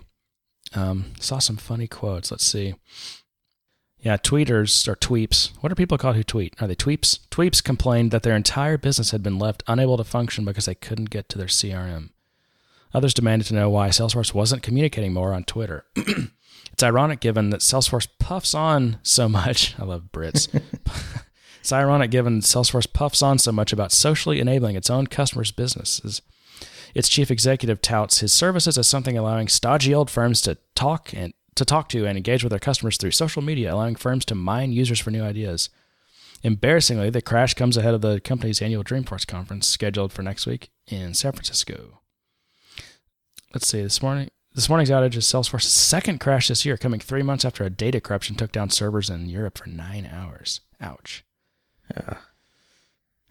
Speaker 2: Um, saw some funny quotes. Let's see. Yeah, tweeters or tweeps. What are people called who tweet? Are they tweeps? Tweeps complained that their entire business had been left unable to function because they couldn't get to their CRM. Others demanded to know why Salesforce wasn't communicating more on Twitter. it's ironic given that Salesforce puffs on so much. I love Brits. it's ironic given Salesforce puffs on so much about socially enabling its own customers' businesses. Its chief executive touts his services as something allowing stodgy old firms to talk and to talk to and engage with their customers through social media, allowing firms to mine users for new ideas. Embarrassingly, the crash comes ahead of the company's annual Dreamforce conference scheduled for next week in San Francisco. Let's see. This morning, this morning's outage is Salesforce's second crash this year, coming three months after a data corruption took down servers in Europe for nine hours. Ouch. Yeah,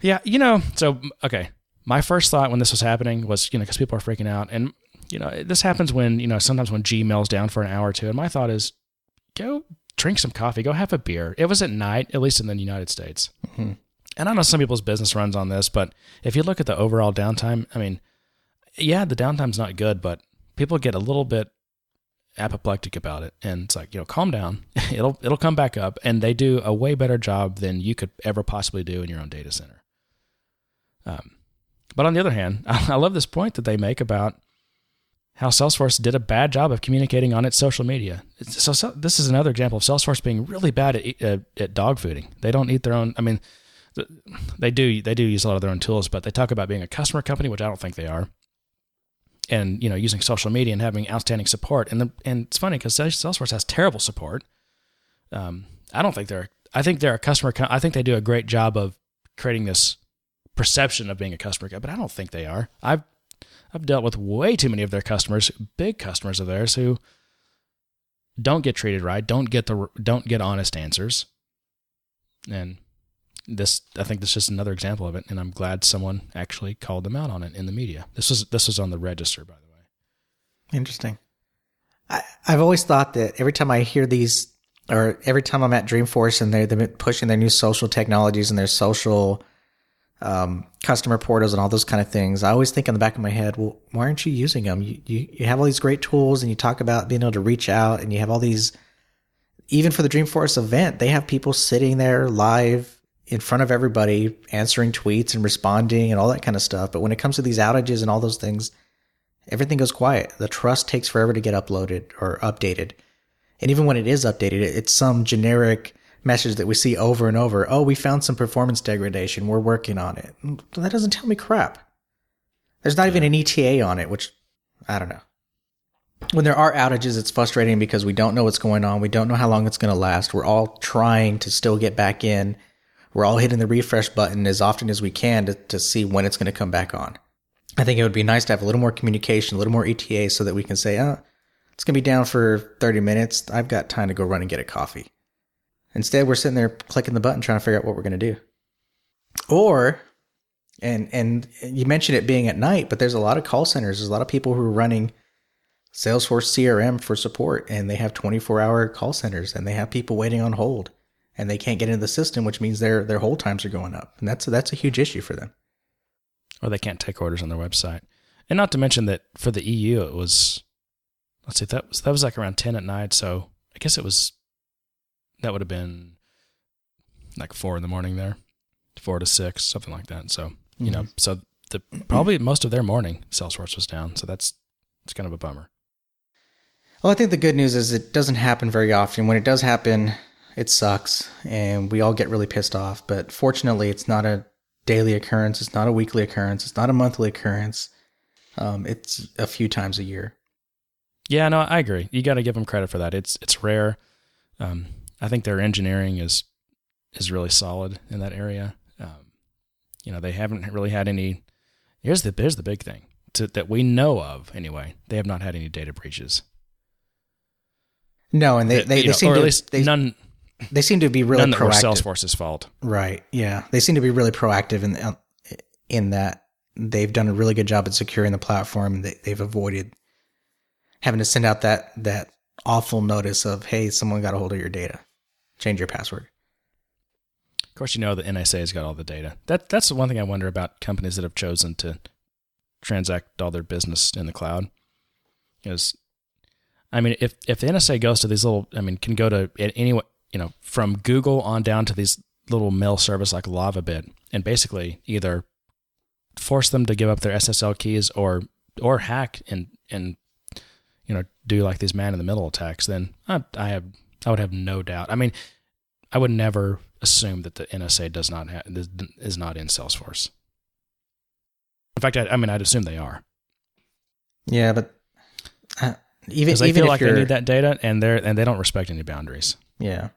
Speaker 2: Yeah, you know, so okay. My first thought when this was happening was, you know, because people are freaking out, and you know, this happens when you know sometimes when Gmail's down for an hour or two, and my thought is, go drink some coffee, go have a beer. It was at night, at least in the United States.
Speaker 1: Mhm.
Speaker 2: And I know some people's business runs on this, but if you look at the overall downtime, I mean, yeah, the downtime's not good, but people get a little bit apoplectic about it, and it's like, you know, calm down. it'll it'll come back up, and they do a way better job than you could ever possibly do in your own data center. Um, but on the other hand, I love this point that they make about how Salesforce did a bad job of communicating on its social media. So, so this is another example of Salesforce being really bad at, uh, at dog fooding. They don't eat their own. I mean, they do they do use a lot of their own tools, but they talk about being a customer company, which I don't think they are. And you know, using social media and having outstanding support, and the, and it's funny because Salesforce has terrible support. Um, I don't think they're. I think they're a customer. I think they do a great job of creating this perception of being a customer, but I don't think they are. I've I've dealt with way too many of their customers, big customers of theirs, who don't get treated right, don't get the don't get honest answers, and this I think this is just another example of it. And I'm glad someone actually called them out on it in the media. This was this was on the register, by the way.
Speaker 1: Interesting. I, I've always thought that every time I hear these, or every time I'm at Dreamforce and they're, they're pushing their new social technologies and their social um, customer portals and all those kind of things, I always think in the back of my head, well, why aren't you using them? You, you, you have all these great tools and you talk about being able to reach out and you have all these, even for the Dreamforce event, they have people sitting there live in front of everybody answering tweets and responding and all that kind of stuff. But when it comes to these outages and all those things, everything goes quiet. The trust takes forever to get uploaded or updated. And even when it is updated, it's some generic message that we see over and over. Oh, we found some performance degradation. We're working on it. That doesn't tell me crap. There's not even an ETA on it, which I don't know. When there are outages, it's frustrating because we don't know what's going on. We don't know how long it's going to last. We're all trying to still get back in. We're all hitting the refresh button as often as we can to, to see when it's going to come back on. I think it would be nice to have a little more communication, a little more ETA so that we can say, oh, it's going to be down for 30 minutes. I've got time to go run and get a coffee. Instead, we're sitting there clicking the button trying to figure out what we're going to do. Or, and and you mentioned it being at night, but there's a lot of call centers. There's a lot of people who are running Salesforce CRM for support, and they have 24 hour call centers, and they have people waiting on hold, and they can't get into the system, which means their their hold times are going up, and that's that's a huge issue for them.
Speaker 2: Or they can't take orders on their website, and not to mention that for the EU, it was let's see that was that was like around 10 at night, so I guess it was that would have been like four in the morning there, four to six, something like that. So you mm-hmm. know, so the probably most of their morning Salesforce was down. So that's it's kind of a bummer.
Speaker 1: Well, I think the good news is it doesn't happen very often. When it does happen, it sucks, and we all get really pissed off. But fortunately, it's not a daily occurrence. It's not a weekly occurrence. It's not a monthly occurrence. Um, it's a few times a year.
Speaker 2: Yeah, no, I agree. You got to give them credit for that. It's it's rare. Um, I think their engineering is is really solid in that area. Um, you know, they haven't really had any. Here's the here's the big thing to, that we know of anyway. They have not had any data breaches.
Speaker 1: No, and they they, they,
Speaker 2: know,
Speaker 1: seem
Speaker 2: to, at least
Speaker 1: they,
Speaker 2: none.
Speaker 1: They seem to be really
Speaker 2: none
Speaker 1: proactive.
Speaker 2: That Salesforce's fault,
Speaker 1: right? Yeah, they seem to be really proactive in in that they've done a really good job at securing the platform. They, they've avoided having to send out that that awful notice of hey, someone got a hold of your data change your password.
Speaker 2: Of course, you know the NSA has got all the data. That that's the one thing I wonder about companies that have chosen to transact all their business in the cloud. Is, I mean, if if the NSA goes to these little, I mean, can go to any, you know, from Google on down to these little mail service like LavaBit, and basically either force them to give up their SSL keys or or hack and and you know do like these man in the middle attacks, then I, I have I would have no doubt. I mean, I would never assume that the NSA does not have is not in Salesforce. In fact, I, I mean, I'd assume they are.
Speaker 1: Yeah, but uh, even
Speaker 2: they
Speaker 1: even
Speaker 2: feel
Speaker 1: if
Speaker 2: like they need that data, and they're and they don't respect any boundaries.
Speaker 1: Yeah,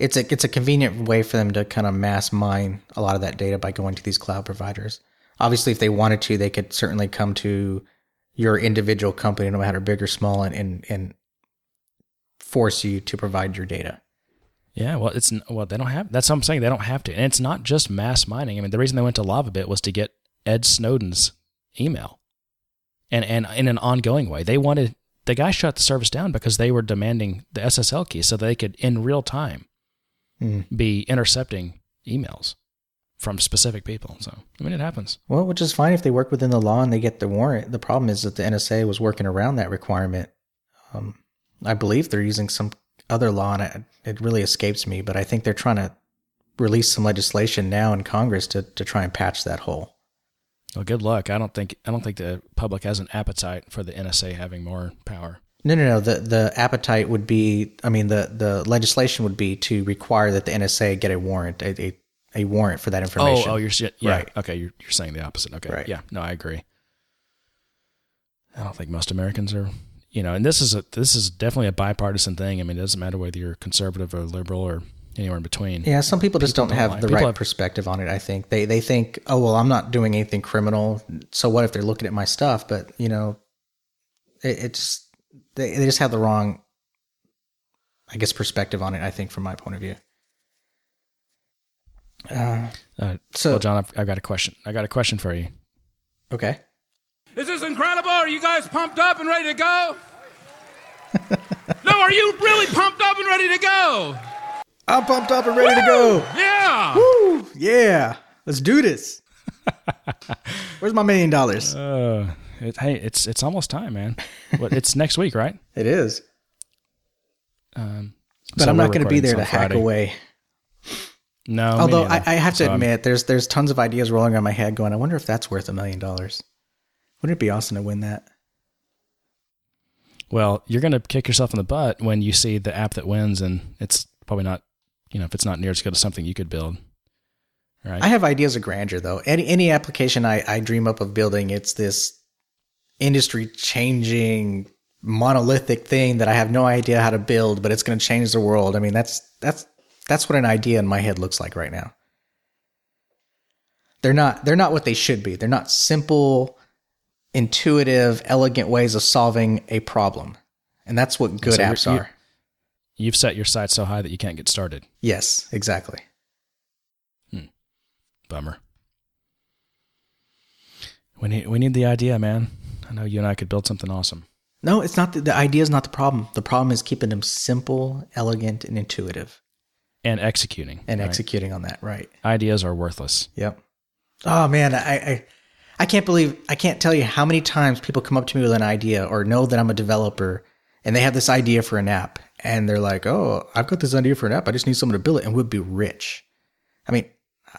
Speaker 1: it's a it's a convenient way for them to kind of mass mine a lot of that data by going to these cloud providers. Obviously, if they wanted to, they could certainly come to your individual company, no matter big or small, and and, and force you to provide your data.
Speaker 2: Yeah, well, it's well they don't have. That's what I'm saying. They don't have to, and it's not just mass mining. I mean, the reason they went to LavaBit was to get Ed Snowden's email, and and in an ongoing way, they wanted the guy shut the service down because they were demanding the SSL key so they could in real time mm. be intercepting emails from specific people. So I mean, it happens.
Speaker 1: Well, which is fine if they work within the law and they get the warrant. The problem is that the NSA was working around that requirement. Um, I believe they're using some other law, and it, it really escapes me. But I think they're trying to release some legislation now in Congress to to try and patch that hole.
Speaker 2: Well, good luck. I don't think I don't think the public has an appetite for the NSA having more power.
Speaker 1: No, no, no. The the appetite would be, I mean, the the legislation would be to require that the NSA get a warrant, a a, a warrant for that oh, information.
Speaker 2: Oh, oh, you're yeah, right. Okay, you're you're saying the opposite. Okay,
Speaker 1: right.
Speaker 2: Yeah, no, I agree. I don't think most Americans are you know, and this is a this is definitely a bipartisan thing. I mean, it doesn't matter whether you're conservative or liberal or anywhere in between.
Speaker 1: Yeah, some people just people don't, don't, have like, the right have, perspective on it. I think they they think, oh well, I'm not doing anything criminal. So what if they're looking at my stuff? But you know, it, it's they they just have the wrong, I guess, perspective on it. I think from my point of view.
Speaker 2: Uh, uh, so, well, John, I've, I've got a question. I got a question for you.
Speaker 1: Okay.
Speaker 3: This is this incredible? Are you guys pumped up and ready to go? no, are you really pumped up and ready to go?
Speaker 1: I'm pumped up and ready Woo! to go.
Speaker 3: Yeah.
Speaker 1: Woo! Yeah. Let's do this. Where's my million dollars?
Speaker 2: Uh, it, hey, it's it's almost time, man. What it's next week, right?
Speaker 1: It is.
Speaker 2: Um,
Speaker 1: But
Speaker 2: so
Speaker 1: I'm not going to be there to hack
Speaker 2: Friday.
Speaker 1: away.
Speaker 2: No,
Speaker 1: Although I. I have to
Speaker 2: So I'm-
Speaker 1: admit, there's there's tons of ideas rolling around my head. Going, I wonder if that's worth a million dollars. Wouldn't it be awesome to win that?
Speaker 2: well, you're going to kick yourself in the butt when you see the app that wins, and it's probably not, you know, if it's not near as good as something you could build. Right?
Speaker 1: I have ideas of grandeur though. Any any application I, I dream up of building, it's this industry changing monolithic thing that I have no idea how to build, but it's going to change the world. I mean, that's that's that's what an idea in my head looks like right now. They're not they're not what they should be. They're not simple, intuitive, elegant ways of solving a problem. And that's what good
Speaker 2: So
Speaker 1: apps are.
Speaker 2: You've set your sights so high that you can't get started.
Speaker 1: Yes, exactly. Hmm.
Speaker 2: Bummer. We need we need the idea, man. I know you and I could build something awesome.
Speaker 1: No, it's not the, the idea is not the problem. The problem is keeping them simple, elegant, and intuitive,
Speaker 2: And executing.
Speaker 1: and
Speaker 2: right?
Speaker 1: executing on that. Right.
Speaker 2: Ideas are worthless.
Speaker 1: Yep. Oh man, I, I I can't believe I can't tell you how many times people come up to me with an idea or know that I'm a developer and they have this idea for an app and they're like, "Oh, I've got this idea for an app. I just need someone to build it and we'll be rich." I mean,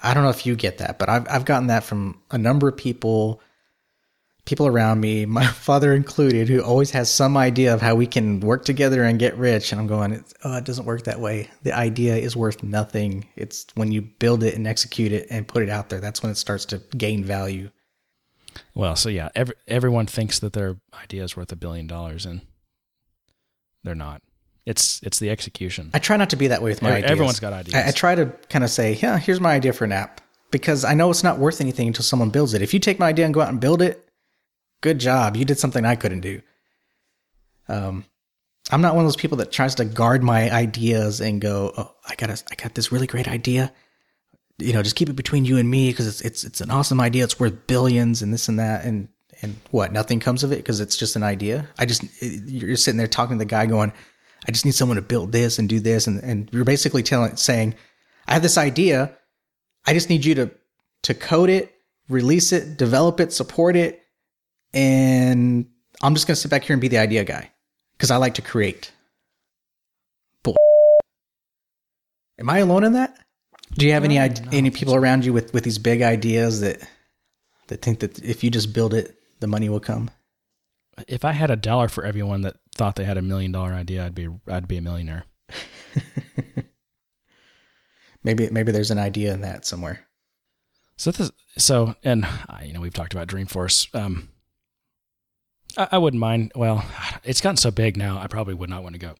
Speaker 1: I don't know if you get that, but I've I've gotten that from a number of people people around me, my father included, who always has some idea of how we can work together and get rich. And I'm going, oh, it doesn't work that way. The idea is worth nothing. It's when you build it and execute it and put it out there, that's when it starts to gain value.
Speaker 2: Well, so yeah, every, everyone thinks that their idea is worth a billion dollars, and they're not. It's it's the execution.
Speaker 1: I try not to be that way with my
Speaker 2: Every-
Speaker 1: ideas.
Speaker 2: everyone's got ideas.
Speaker 1: I, I try to kind of say, yeah, here's my idea for an app because I know it's not worth anything until someone builds it. If you take my idea and go out and build it, good job. You did something I couldn't do. Um, I'm not one of those people that tries to guard my ideas and go, oh, I got a, I got this really great idea. You know, just keep it between you and me because it's it's it's an awesome idea. It's worth billions and this and that and and what nothing comes of it because it's just an idea. I just you're sitting there talking to the guy going, I just need someone to build this and do this and and you're basically telling saying, I have this idea. I just need you to to code it, release it, develop it, support it, and I'm just gonna sit back here and be the idea guy because I like to create. Bull. Am I alone in that? Do you have any id- any people around you with with these big ideas that that think that if you just build it, the money will come?
Speaker 2: if I had a dollar for everyone that thought they had a million dollar idea, I'd be I'd be a millionaire.
Speaker 1: Maybe maybe there's an idea in that somewhere.
Speaker 2: So this, so and you know we've talked about Dreamforce. Um, I, I wouldn't mind. Well, it's gotten so big now. I probably would not want to go.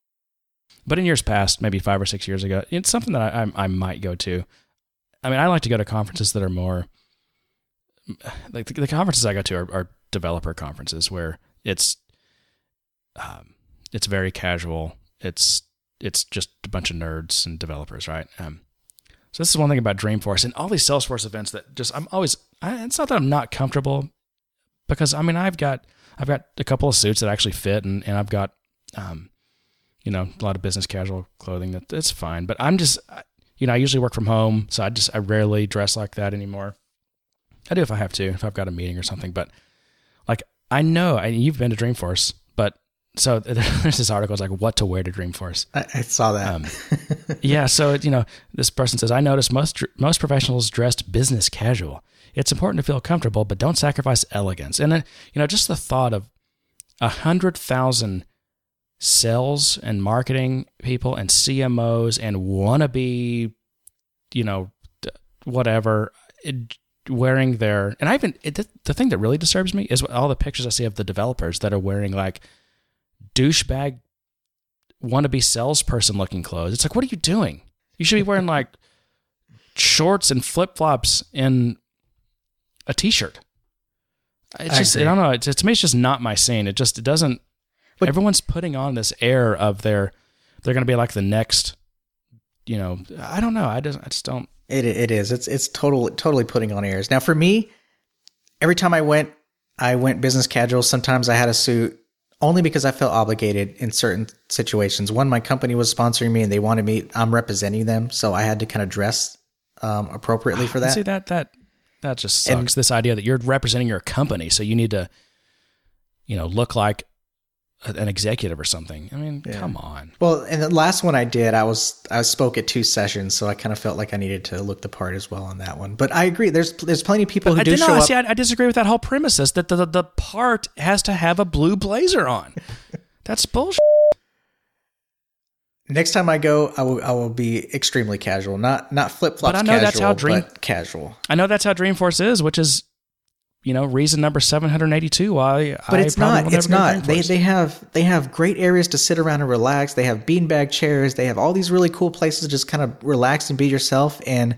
Speaker 2: But in years past, maybe five or six years ago, it's something that I, I, I might go to. I mean, I like to go to conferences that are more like the, the conferences I go to are, are developer conferences where it's um, it's very casual. It's it's just a bunch of nerds and developers, right? Um, so this is one thing about Dreamforce and all these Salesforce events that just I'm always. I, it's not that I'm not comfortable because I mean I've got I've got a couple of suits that actually fit and and I've got um, you know a lot of business casual clothing that that's fine. But I'm just you know I usually work from home, so I just I rarely dress like that anymore. I do if I have to, if I've got a meeting or something. But like I know, I, you've been to Dreamforce, but so there's this article it's like what to wear to Dreamforce.
Speaker 1: I, I saw that.
Speaker 2: Um, yeah, so you know, this person says, "I notice most most professionals dressed business casual. It's important to feel comfortable, but don't sacrifice elegance." And uh, you know, just the thought of a hundred thousand sales and marketing people and CMOs and wannabe, you know, whatever, it, wearing their and I even it, the- thing that really disturbs me is all the pictures I see of the developers that are wearing like douchebag wannabe salesperson looking clothes. It's like, what are you doing? You should be wearing like shorts and flip flops and a t shirt. It's
Speaker 1: I
Speaker 2: just, I, don't know. It's, to me, it's just not my scene. It just, it doesn't,
Speaker 1: But-
Speaker 2: everyone's putting on this air of their, they're going to be like the next, you know, I don't know. I just, I just don't.
Speaker 1: It it is. It's it's totally totally putting on airs. Now for me, every time I went, I went business casual. Sometimes I had a suit only because I felt obligated in certain situations. One, my company was sponsoring me and they wanted me. I'm representing them, so I had to kind of dress um, appropriately for that.
Speaker 2: See that, that, That just sucks.
Speaker 1: And-
Speaker 2: this idea that you're representing your company, so you need to, you know, look like an executive or something. I mean, come on.
Speaker 1: Well, and the last one I did, I was I spoke at two sessions, so I kind of felt like I needed to look the part as well on that one. But I agree. There's there's plenty of people who
Speaker 2: I
Speaker 1: do
Speaker 2: did
Speaker 1: show
Speaker 2: not
Speaker 1: up.
Speaker 2: see. I, I disagree with that whole premises that the, the the part has to have a blue blazer on. That's bullshit.
Speaker 1: Next time I go, I will I will be extremely casual, not not flip flops.
Speaker 2: But I know that's how Dream-
Speaker 1: but casual.
Speaker 2: I know that's how Dreamforce is, which is, you know, reason number seven hundred eighty-two why.
Speaker 1: But
Speaker 2: I
Speaker 1: it's
Speaker 2: probably
Speaker 1: not. It's
Speaker 2: never go to
Speaker 1: not. They they have they have great areas to sit around and relax. They have beanbag chairs. They have all these really cool places to just kind of relax and be yourself. And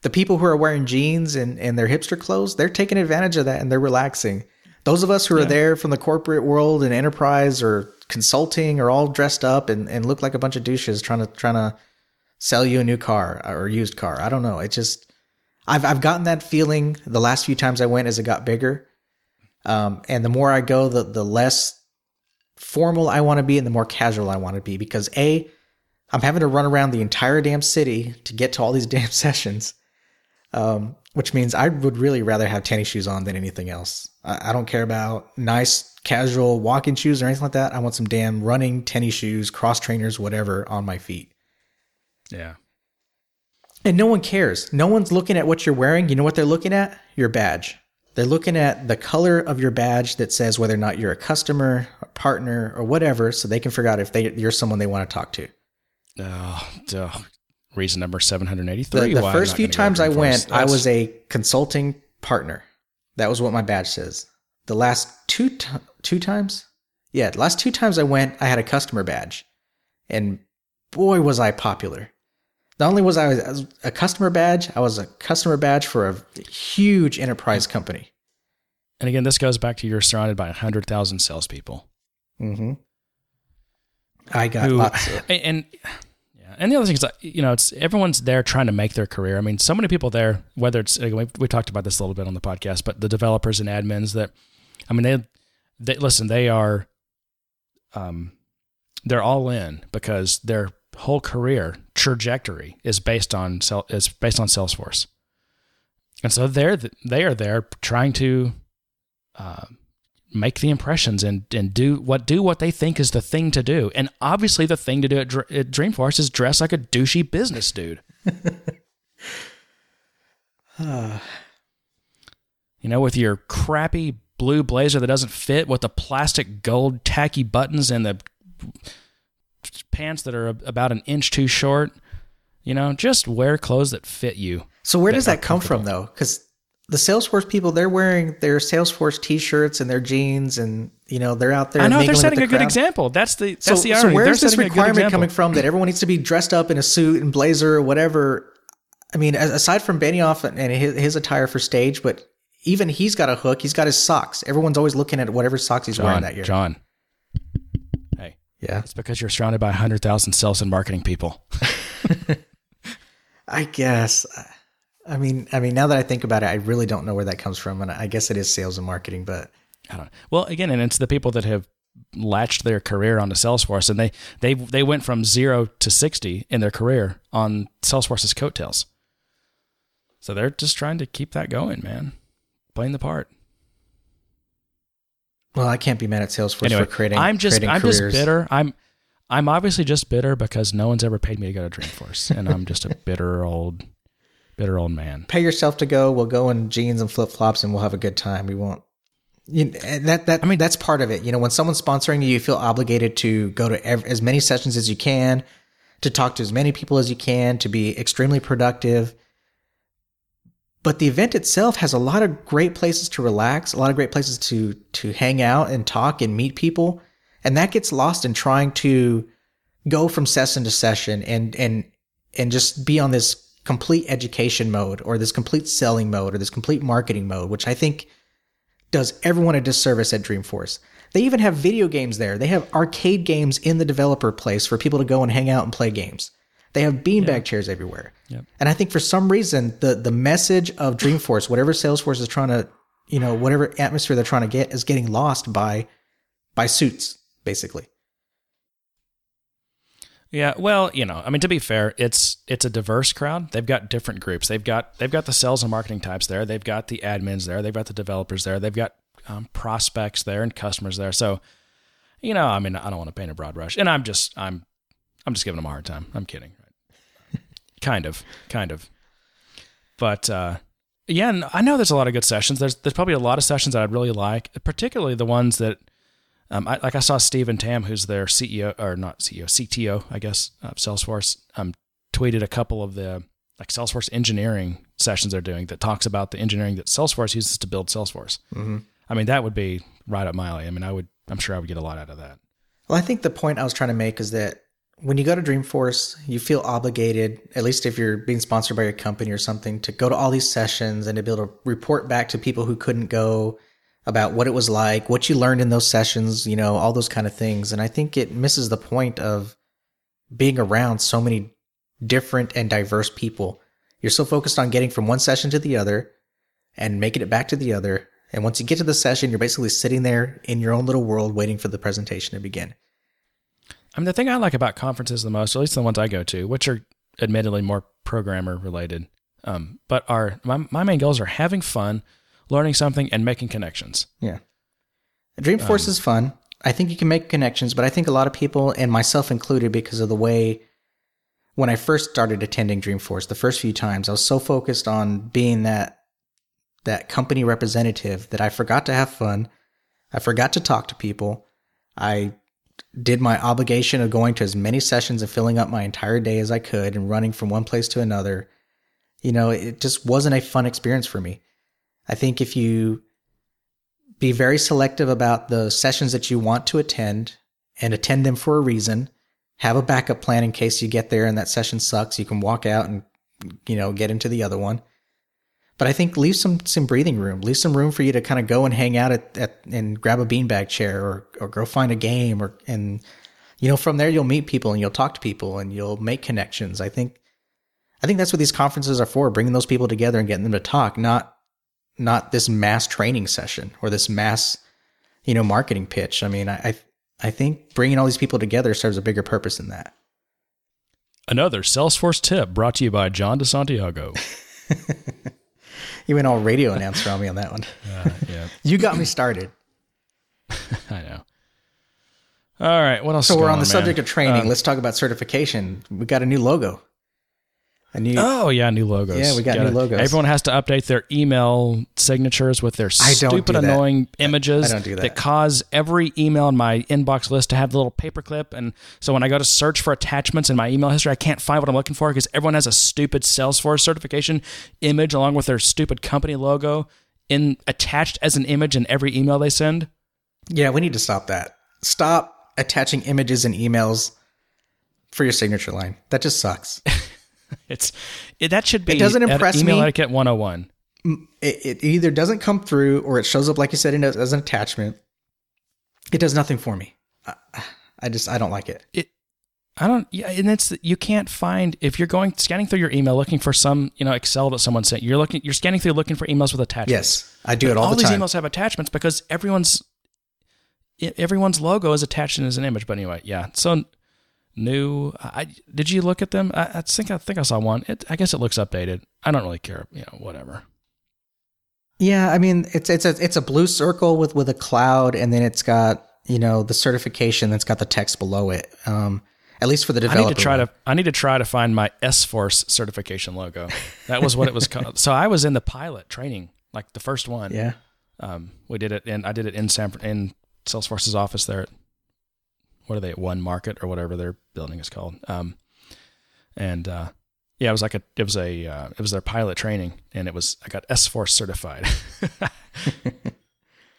Speaker 1: the people who are wearing jeans and and their hipster clothes, they're taking advantage of that and they're relaxing. Those of us who are there from the corporate world and enterprise or consulting are all dressed up and, and look like a bunch of douches trying to trying to sell you a new car or used car. I don't know. It just I've I've gotten that feeling the last few times I went as it got bigger. Um, and the more I go, the the less formal I want to be and the more casual I want to be because a I'm having to run around the entire damn city to get to all these damn sessions. Um, which means I would really rather have tennis shoes on than anything else. I, I don't care about nice casual walking shoes or anything like that. I want some damn running tennis shoes, cross trainers, whatever on my feet.
Speaker 2: yeah.
Speaker 1: And no one cares. No one's looking at what you're wearing. You know what they're looking at? Your badge. They're looking at the color of your badge that says whether or not you're a customer, a partner, or whatever, so they can figure out if they, you're someone they want to talk to.
Speaker 2: Oh, duh. reason number 783.
Speaker 1: The, the first few
Speaker 2: gonna go to
Speaker 1: times I went, I was a consulting partner. That was what my badge says. The last two t- two times, yeah, the last two times I went, I had a customer badge, and boy was I popular. Not only was I a customer badge, I was a customer badge for a huge enterprise company.
Speaker 2: And again, this goes back to you're surrounded by hundred thousand salespeople.
Speaker 1: Mm-hmm. I got
Speaker 2: who
Speaker 1: lots of,
Speaker 2: and, and yeah, and the other thing is, you know, it's everyone's there trying to make their career. I mean, so many people there. Whether it's we, we talked about this a little bit on the podcast, but the developers and admins that, I mean, they they listen. They are, um, they're all in because their whole career trajectory is based on is based on Salesforce, and so they're they are there trying to. Uh, make the impressions and and do what do what they think is the thing to do. And obviously, the thing to do at, at Dreamforce is dress like a douchey business dude. you know, with your crappy blue blazer that doesn't fit, with the plastic gold tacky buttons and the pants that are about an inch too short. You know, just wear clothes that fit you.
Speaker 1: So where does
Speaker 2: that
Speaker 1: that come from though? Because the Salesforce people, they're wearing their Salesforce T-shirts and their jeans, and you know they're out there.
Speaker 2: I know they're setting
Speaker 1: the
Speaker 2: a good example. That's the that's
Speaker 1: So,
Speaker 2: the
Speaker 1: so
Speaker 2: irony.
Speaker 1: where
Speaker 2: They're
Speaker 1: this
Speaker 2: setting a good
Speaker 1: requirement coming from that everyone needs to be dressed up in a suit and blazer or whatever? I mean, aside from Benioff and and his, his attire for stage, but even he's got a hook. He's got his socks. Everyone's always looking at whatever socks he's wearing that year.
Speaker 2: John.
Speaker 1: Yeah,
Speaker 2: it's because you're surrounded by 100,000 sales and marketing people.
Speaker 1: I guess. I mean, I mean, now that I think about it, I really don't know where that comes from, and I guess it is sales and marketing. But
Speaker 2: I don't know. Well, again, and it's the people that have latched their career onto Salesforce, and they they they went from zero to sixty in their career on Salesforce's coattails. So they're just trying to keep that going, man. Playing the part.
Speaker 1: Well, I can't be mad at Salesforce
Speaker 2: anyway,
Speaker 1: for creating.
Speaker 2: I'm just
Speaker 1: creating
Speaker 2: I'm
Speaker 1: careers.
Speaker 2: just bitter. I'm I'm obviously just bitter because no one's ever paid me to go to Dreamforce, and I'm just a bitter old bitter old man.
Speaker 1: pay yourself to go. We'll go in jeans and flip flops, and we'll have a good time. We won't. You, that that I mean that's part of it. You know, when someone's sponsoring you, you feel obligated to go to ev- as many sessions as you can, to talk to as many people as you can, to be extremely productive. But the event itself has a lot of great places to relax, a lot of great places to to hang out and talk and meet people, and that gets lost in trying to go from session to session and and and just be on this complete education mode or this complete selling mode or this complete marketing mode, which I think does everyone a disservice at Dreamforce. They even have video games there. They have arcade games in the developer place for people to go and hang out and play games. They have beanbag chairs everywhere.
Speaker 2: Yep.
Speaker 1: And I think for some reason the the message of Dreamforce, whatever Salesforce is trying to, you know, whatever atmosphere they're trying to get is getting lost by by suits, basically.
Speaker 2: Yeah, well, you know, I mean, to be fair, it's it's a diverse crowd. They've got different groups. They've got they've got the sales and marketing types there. They've got the admins there. They've got the developers there. They've got um, prospects there and customers there. So, you know, I mean, I don't want to paint a broad brush, and I'm just I'm I'm just giving them a hard time. I'm kidding. Kind of, kind of. But uh, yeah, and I know there's a lot of good sessions. There's there's probably a lot of sessions that I'd really like, particularly the ones that um, I, like I saw Stephen Tam, who's their CEO or not CEO, CTO, I guess, of Salesforce, um, tweeted a couple of the like Salesforce engineering sessions they're doing that talks about the engineering that Salesforce uses to build Salesforce. Mm-hmm. I mean, that would be right up my alley. I mean, I would, I'm sure I would get a lot out of that.
Speaker 1: Well, I think the point I was trying to make is that when you go to Dreamforce, you feel obligated, at least if you're being sponsored by your company or something, to go to all these sessions and to be able to report back to people who couldn't go about what it was like, what you learned in those sessions, you know, all those kind of things. And I think it misses the point of being around so many different and diverse people. You're so focused on getting from one session to the other and making it back to the other. And once you get to the session, you're basically sitting there in your own little world waiting for the presentation to begin.
Speaker 2: I mean, the thing I like about conferences the most, at least the ones I go to, which are admittedly more programmer related, um, but are my, my main goals are having fun, learning something, and making connections.
Speaker 1: Yeah. Dreamforce um, is fun. I think you can make connections, but I think a lot of people, and myself included, because of the way when I first started attending Dreamforce, the first few times, I was so focused on being that that company representative that I forgot to have fun. I forgot to talk to people. I did my obligation of going to as many sessions and filling up my entire day as I could and running from one place to another. You know, it just wasn't a fun experience for me. I think if you be very selective about the sessions that you want to attend and attend them for a reason, have a backup plan in case you get there and that session sucks, you can walk out and you know, get into the other one. But I think leave some some breathing room, leave some room for you to kind of go and hang out at, at and grab a beanbag chair or or go find a game or and you know from there you'll meet people and you'll talk to people and you'll make connections. I think I think that's what these conferences are for, bringing those people together and getting them to talk, not not this mass training session or this mass, you know, marketing pitch. I mean, I, I think bringing all these people together serves a bigger purpose than that.
Speaker 2: Another Salesforce tip brought to you by John DeSantiago.
Speaker 1: you went all radio announcer on me on that one. Uh, yeah. you got me started.
Speaker 2: I know. All right. What else?
Speaker 1: So we're on the man? subject of training. Um, Let's talk about certification. We got a new logo.
Speaker 2: A new, oh yeah, new logos.
Speaker 1: Yeah, we got new logos.
Speaker 2: Everyone has to update their email signatures with their stupid, do annoying images
Speaker 1: I don't do that.
Speaker 2: that cause every email in my inbox list to have the little paperclip. And so when I go to search for attachments in my email history, I can't find what I'm looking for because everyone has a stupid Salesforce certification image along with their stupid company logo in attached as an image in every email they send.
Speaker 1: Yeah, we need to stop that. Stop attaching images in emails for your signature line. That just sucks.
Speaker 2: it's it, that should be
Speaker 1: it doesn't impress
Speaker 2: email
Speaker 1: me.
Speaker 2: etiquette 101
Speaker 1: it, it either doesn't come through or it shows up like you said in, as an attachment it does nothing for me I, I just i don't like it
Speaker 2: it I don't. Yeah, and it's you can't find if you're going scanning through your email looking for some you know Excel that someone sent. You're looking. You're scanning through looking for emails with attachments.
Speaker 1: Yes, I do it all,
Speaker 2: all
Speaker 1: the
Speaker 2: time.
Speaker 1: All
Speaker 2: these emails have attachments because everyone's everyone's logo is attached in as an image. But anyway, yeah. So new. I did you look at them? I, I think I think I saw one. It, I guess it looks updated. I don't really care. You know, whatever.
Speaker 1: Yeah, I mean it's it's a it's a blue circle with with a cloud, and then it's got you know the certification that's got the text below it. Um, at least for the developer.
Speaker 2: I need to try to I need to try to find my sForce certification logo. That was what it was called. So I was in the pilot training, like the first one.
Speaker 1: Yeah.
Speaker 2: Um, we did it, and I did it in San in Salesforce's office there at what are they one market or whatever their building is called um, and uh, yeah it was like a it was a uh, it was their pilot training and it was i got sForce certified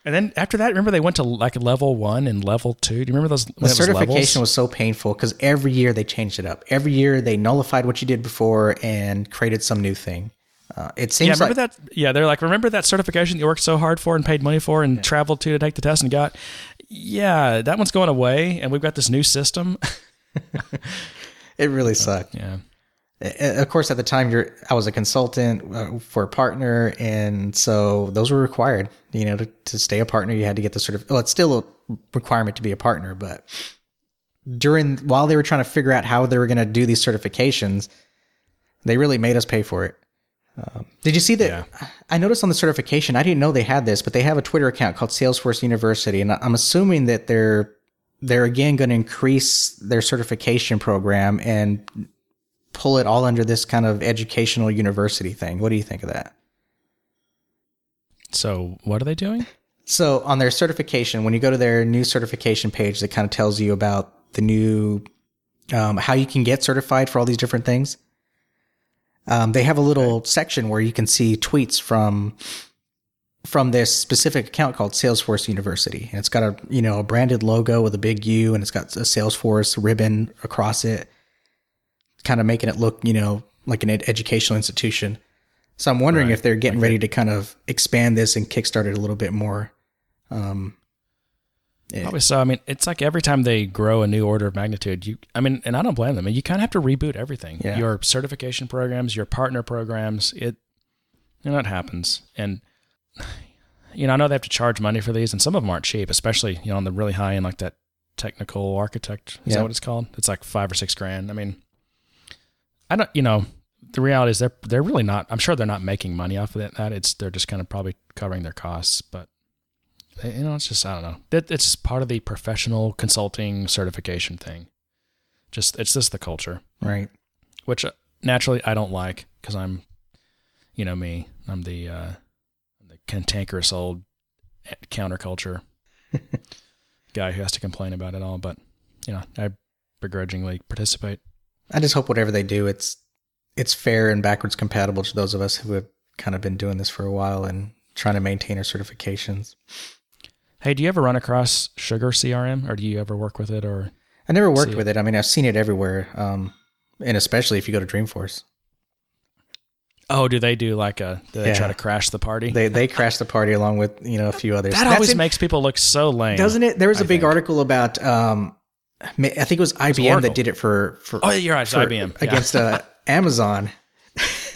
Speaker 2: and then after that remember they went to like level one and level two do you remember those
Speaker 1: the certification was, was, so painful because every year they changed it up every year they nullified what you did before and created some new thing uh, it seems
Speaker 2: yeah, remember
Speaker 1: like,
Speaker 2: that? Yeah, they're like, remember that certification you worked so hard for and paid money for and yeah. traveled to to take the test and got? Yeah, that one's going away, and we've got this new system.
Speaker 1: it really sucked.
Speaker 2: Yeah.
Speaker 1: Of course, at the time, you're I was a consultant uh, for a partner, and so those were required. You know, to, to stay a partner, you had to get the sort of. Well, it's still a requirement to be a partner, but during while they were trying to figure out how they were going to do these certifications, they really made us pay for it. Um, did you see that?
Speaker 2: Yeah.
Speaker 1: I noticed on the certification, I didn't know they had this, but they have a Twitter account called Salesforce University, and I'm assuming that they're they're again going to increase their certification program and pull it all under this kind of educational university thing. What do you think of that?
Speaker 2: So what are they doing?
Speaker 1: So on their certification, when you go to their new certification page, that kind of tells you about the new um, how you can get certified for all these different things. Um, they have a little section where you can see tweets from from this specific account called Salesforce University, and it's got a you know a branded logo with a big U, and it's got a Salesforce ribbon across it, kind of making it look you know like an ed- educational institution. So I'm wondering
Speaker 2: Right.
Speaker 1: if they're getting ready to kind of expand this and kickstart it a little bit more. Um, yeah.
Speaker 2: Probably so. I mean, it's like every time they grow a new order of magnitude, you, I mean, and I don't blame them. I mean, You kind of have to reboot everything.
Speaker 1: Yeah.
Speaker 2: Your certification programs, your partner programs, it, you know, it happens. And, you know, I know they have to charge money for these, and some of them aren't cheap, especially, you know, on the really high end, like that technical architect. Is
Speaker 1: Yeah.
Speaker 2: that what it's called? It's like five or six grand. I mean, I don't, you know, the reality is they're, they're really not, I'm sure they're not making money off of that. It's, they're just kind of probably covering their costs, but you know, it's just I don't know. That it's part of the professional consulting certification thing. Just it's just the culture,
Speaker 1: right.
Speaker 2: which uh, naturally I don't like because I'm, you know me, I'm the uh, the cantankerous old counterculture guy who has to complain about it all. But you know, I begrudgingly participate.
Speaker 1: I just hope whatever they do, it's it's fair and backwards compatible to those of us who have kind of been doing this for a while and trying to maintain our certifications.
Speaker 2: Hey, do you ever run across Sugar CRM, or do you ever work with it, or
Speaker 1: I never worked with it. I mean, I've seen it everywhere, um, and especially if you go to Dreamforce,
Speaker 2: oh, do they do like a? Do they
Speaker 1: Yeah.
Speaker 2: try to crash the party?
Speaker 1: they they crash the party along with you know a few others.
Speaker 2: that
Speaker 1: That's
Speaker 2: always
Speaker 1: in-
Speaker 2: makes people look so lame,
Speaker 1: doesn't it? There was a
Speaker 2: I
Speaker 1: big
Speaker 2: think.
Speaker 1: article about. Um, I think it was IBM
Speaker 2: Oracle.
Speaker 1: that did it for for.
Speaker 2: Oh, you're right,
Speaker 1: for-
Speaker 2: IBM, yeah.
Speaker 1: against uh, Amazon.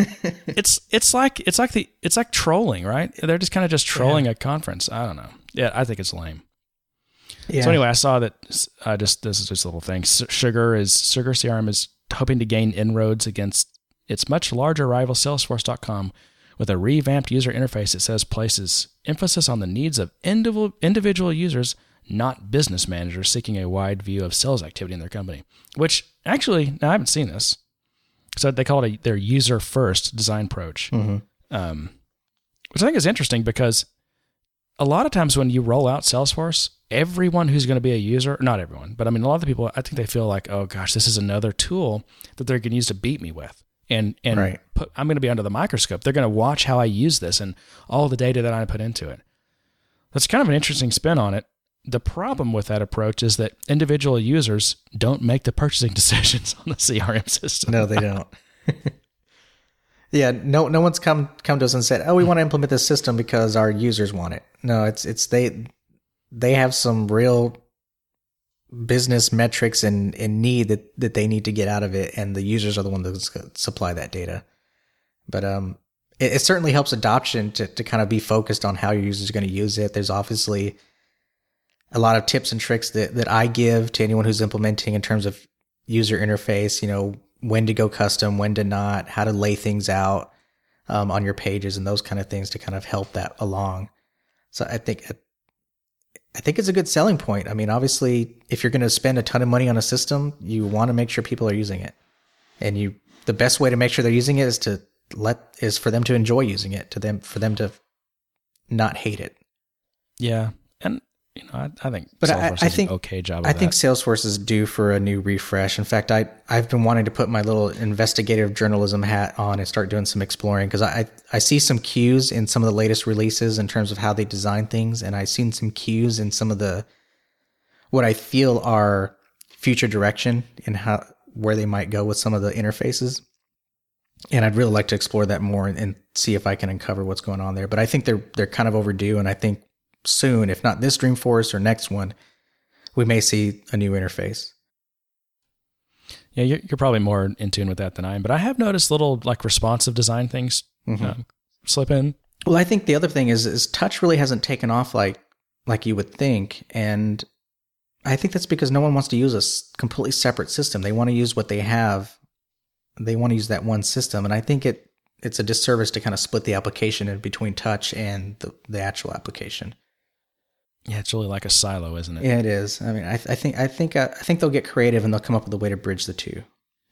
Speaker 2: it's it's like it's like the it's like trolling, right? They're just kind of just trolling a conference. I don't know. Yeah, I think it's lame.
Speaker 1: Yeah.
Speaker 2: So anyway, I saw that. Uh, just this is just a little thing. Sugar is Sugar CRM is hoping to gain inroads against its much larger rival Salesforce.com with a revamped user interface. It says places emphasis on the needs of individual individual users, not business managers seeking a wide view of sales activity in their company. Which actually, now I haven't seen this. So they call it a, their user first design approach
Speaker 1: Mhm.
Speaker 2: um, which I think is interesting because a lot of times when you roll out Salesforce, everyone who's going to be a user, not everyone, but I mean, a lot of the people, I think they feel like, oh gosh, this is another tool that they're going to use to beat me with. And, and
Speaker 1: Right.
Speaker 2: put, I'm going to be under the microscope. They're going to watch how I use this and all the data that I put into it. That's kind of an interesting spin on it. The problem with that approach is that individual users don't make the purchasing decisions on the CRM system.
Speaker 1: No, they don't. yeah, no, no one's come come to us and said, "Oh, we want to implement this system because our users want it." No, it's it's they they have some real business metrics and, and need that, that they need to get out of it, and the users are the ones that supply that data. But um, it, it certainly helps adoption to to kind of be focused on how your users are going to use it. There's obviously a lot of tips and tricks that that I give to anyone who's implementing in terms of user interface. You know, when to go custom, when to not, how to lay things out um, on your pages, and those kind of things to kind of help that along. So I think I think it's a good selling point. I mean, obviously, if you're going to spend a ton of money on a system, you want to make sure people are using it, and you the best way to make sure they're using it is to let is for them to enjoy using it, to them for them to not hate it.
Speaker 2: Yeah. And, you know, I, I think
Speaker 1: But I-
Speaker 2: Salesforce
Speaker 1: I
Speaker 2: an
Speaker 1: think-
Speaker 2: okay job of
Speaker 1: I think
Speaker 2: that.
Speaker 1: Salesforce is due for a new refresh. In fact, I I've been wanting to put my little investigative journalism hat on and start doing some exploring because I I see some cues in some of the latest releases in terms of how they design things, and I've seen some cues in some of the what I feel are future direction and how where they might go with some of the interfaces. And I'd really like to explore that more and, and see if I can uncover what's going on there. But I think they're they're kind of overdue, and I think soon, if not this Dreamforce or next one, we may see a new interface.
Speaker 2: Yeah, you're, you're probably more in tune with that than I am. But I have noticed little like responsive design things
Speaker 1: Mm-hmm.
Speaker 2: uh, slip in.
Speaker 1: Well, I think the other thing is is touch really hasn't taken off like like you would think, and I think that's because no one wants to use a completely separate system. They want to use what they have. They want to use that one system, and I think it it's a disservice to kind of split the application in between touch and the, the actual application.
Speaker 2: Yeah, it's really like a silo, isn't it?
Speaker 1: Yeah, it is. I mean, I, I think I think uh, I think they'll get creative and they'll come up with a way to bridge the two,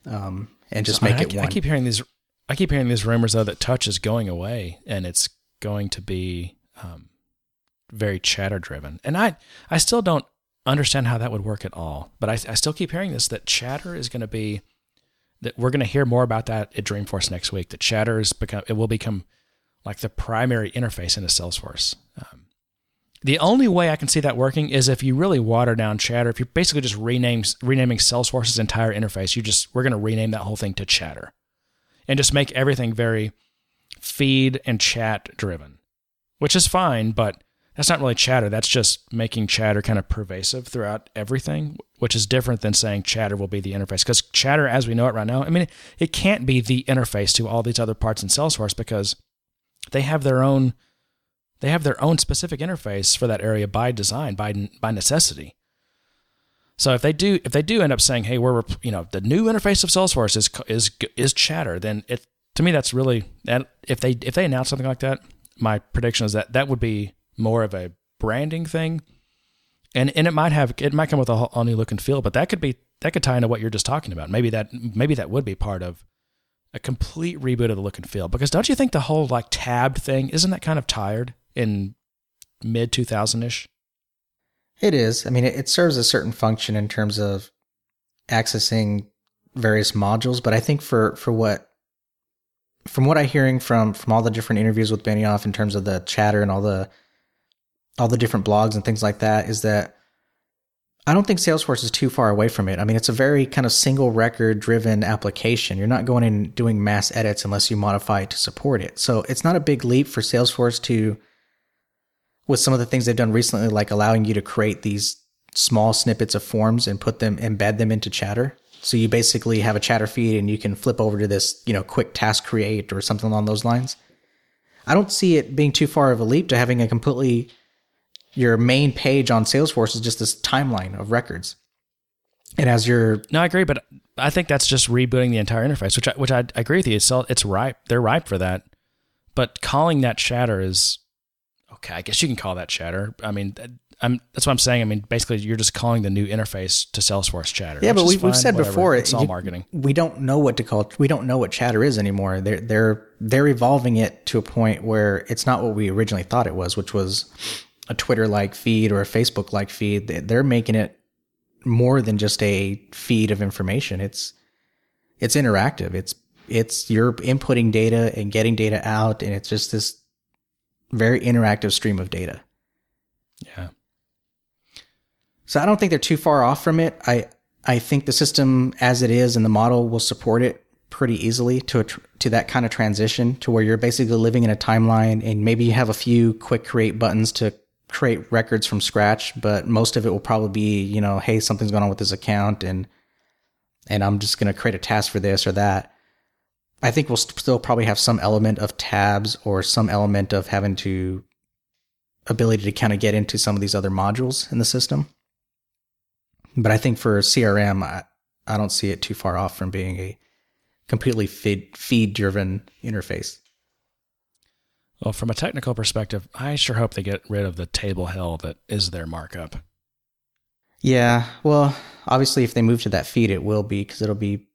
Speaker 1: um, and just
Speaker 2: So,
Speaker 1: make
Speaker 2: mean,
Speaker 1: it
Speaker 2: I,
Speaker 1: one.
Speaker 2: I keep hearing these. I keep hearing these rumors though that touch is going away and it's going to be um, very chatter driven. And I, I still don't understand how that would work at all. But I, I still keep hearing this that chatter is going to be that we're going to hear more about that at Dreamforce next week. That chatter is become it will become like the primary interface into Salesforce. Um, the only way I can see that working is if you really water down Chatter. If you're basically just rename renaming Salesforce's entire interface, you just we're going to rename that whole thing to Chatter, and just make everything very feed and chat driven, which is fine. But that's not really Chatter. That's just making Chatter kind of pervasive throughout everything, which is different than saying Chatter will be the interface. Because Chatter, as we know it right now, I mean, it can't be the interface to all these other parts in Salesforce because they have their own they have their own specific interface for that area by design by by necessity. So if they do if they do end up saying hey we're you know the new interface of salesforce is is is chatter then it to me that's really that if they if they announce something like that my prediction is that that would be more of a branding thing. And and it might have it might come with a whole, new look and feel but that could be that could tie into what you're just talking about. Maybe that maybe that would be part of a complete reboot of the look and feel. Because don't you think the whole like tabbed thing isn't that kind of tired in mid 2000 ish.
Speaker 1: It is. I mean, it, serves a certain function in terms of accessing various modules, but I think for for what from what I'm hearing from from all the different interviews with Benioff in terms of the chatter and all the all the different blogs and things like that is that I don't think Salesforce is too far away from it. I mean, it's a very kind of single record driven application. You're not going and doing mass edits unless you modify it to support it. So it's not a big leap for Salesforce to with some of the things they've done recently, like allowing you to create these small snippets of forms and put them, embed them into chatter. So you basically have a chatter feed and you can flip over to this, you know, quick task create or something along those lines. I don't see it being too far of a leap to having a completely, your main page on Salesforce is just this timeline of records. And as your
Speaker 2: No, I agree, but I think that's just rebooting the entire interface, which I, which I, I agree with you. It's it's ripe. They're ripe for that. But calling that chatter is okay. I guess you can call that chatter. I mean, I'm that's what I'm saying. I mean, basically, you're just calling the new interface to Salesforce chatter.
Speaker 1: Yeah, but we've, we've said
Speaker 2: whatever.
Speaker 1: before
Speaker 2: it's all
Speaker 1: you-
Speaker 2: marketing.
Speaker 1: We don't know what to call. We don't know what chatter is anymore. They're they're they're evolving it to a point where it's not what we originally thought it was, which was a Twitter like feed or a Facebook like feed. They- They're making it more than just a feed of information. It's it's interactive. It's it's you're inputting data and getting data out, and it's just this very interactive stream of data.
Speaker 2: Yeah.
Speaker 1: So I don't think they're too far off from it. I I think the system as it is and the model will support it pretty easily to a tr- to that kind of transition to where you're basically living in a timeline and maybe you have a few quick create buttons to create records from scratch, but most of it will probably be, you know, hey, something's going on with this account and and I'm just going to create a task for this or that. I think we'll st- still probably have some element of tabs or some element of having to ability to kind of get into some of these other modules in the system. But I think for CRM, I, I don't see it too far off from being a completely feed feed driven interface.
Speaker 2: Well, from a technical perspective, I sure hope they get rid of the table hell that is their markup.
Speaker 1: Yeah, well, obviously, if they move to that feed, it will be because it'll be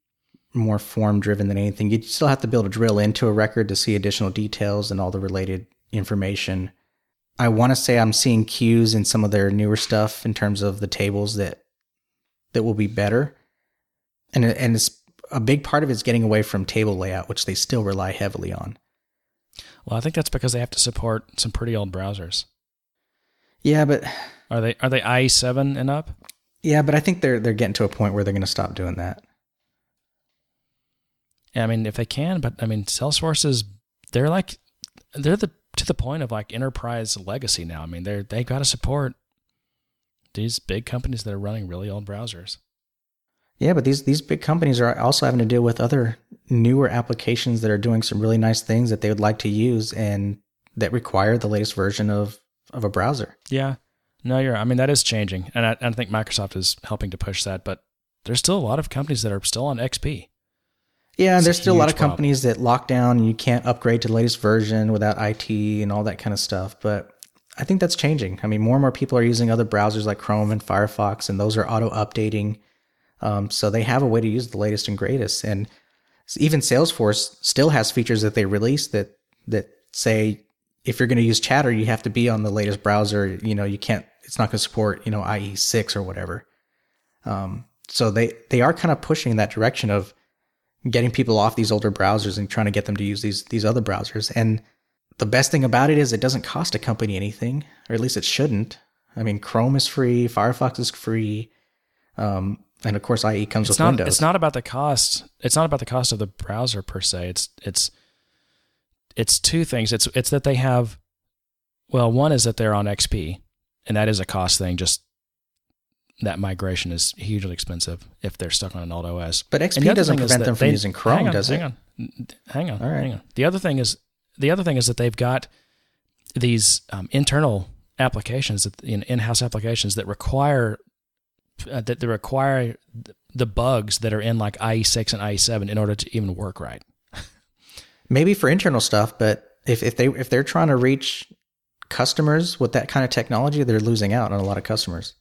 Speaker 1: more form driven than anything. You'd still have to be able to drill into a record to see additional details and all the related information. I want to say I'm seeing cues in some of their newer stuff in terms of the tables that that will be better, and and it's a big part of it is getting away from table layout, which they still rely heavily on.
Speaker 2: Well, I think that's because they have to support some pretty old browsers.
Speaker 1: Yeah, but
Speaker 2: Are they are they IE7 and up?
Speaker 1: yeah, but I think they're they're getting to a point where they're going to stop doing that.
Speaker 2: I mean, if they can, but I mean, Salesforce is they're like they're the to the point of like enterprise legacy now. I mean, they're they got to support these big companies that are running really old browsers.
Speaker 1: Yeah, but these these big companies are also having to deal with other newer applications that are doing some really nice things that they would like to use and that require the latest version of of a browser.
Speaker 2: Yeah, No, you're. I mean, that is changing, and I, I think Microsoft is helping to push that. But there's still a lot of companies that are still on XP.
Speaker 1: Yeah, there's still a lot of companies that lock down and you can't upgrade to the latest version without IT and all that kind of stuff. But I think that's changing. I mean, more and more people are using other browsers like Chrome and Firefox, and those are auto updating. Um, so they have a way to use the latest and greatest. And even Salesforce still has features that they release that that say if you're going to use Chatter, you have to be on the latest browser. You know, you can't. It's not going to support you know IE six or whatever. Um, so they they are kind of pushing in that direction of getting people off these older browsers and trying to get them to use these these other browsers. And the best thing about it is it doesn't cost a company anything, or at least it shouldn't. I mean, Chrome is free, Firefox is free, um, and of course IE comes
Speaker 2: It's
Speaker 1: with
Speaker 2: not.
Speaker 1: Windows.
Speaker 2: It's not about the cost. It's not about the cost of the browser per se. It's it's it's two things. It's it's that they have. Well, one is that they're on XP, and that is a cost thing. Just that migration is hugely expensive if they're stuck on an old OS.
Speaker 1: But XP doesn't prevent them from
Speaker 2: they-
Speaker 1: using Chrome,
Speaker 2: hang on,
Speaker 1: does
Speaker 2: hang
Speaker 1: it?
Speaker 2: On. Hang on.
Speaker 1: All right.
Speaker 2: Hang on. The other thing is the other thing is that they've got these um, internal applications, that, in, in-house applications that require uh, that they require the bugs that are in like IE6 and IE7 in order to even work right.
Speaker 1: Maybe for internal stuff, but if, if they if they're trying to reach customers with that kind of technology, they're losing out on a lot of customers.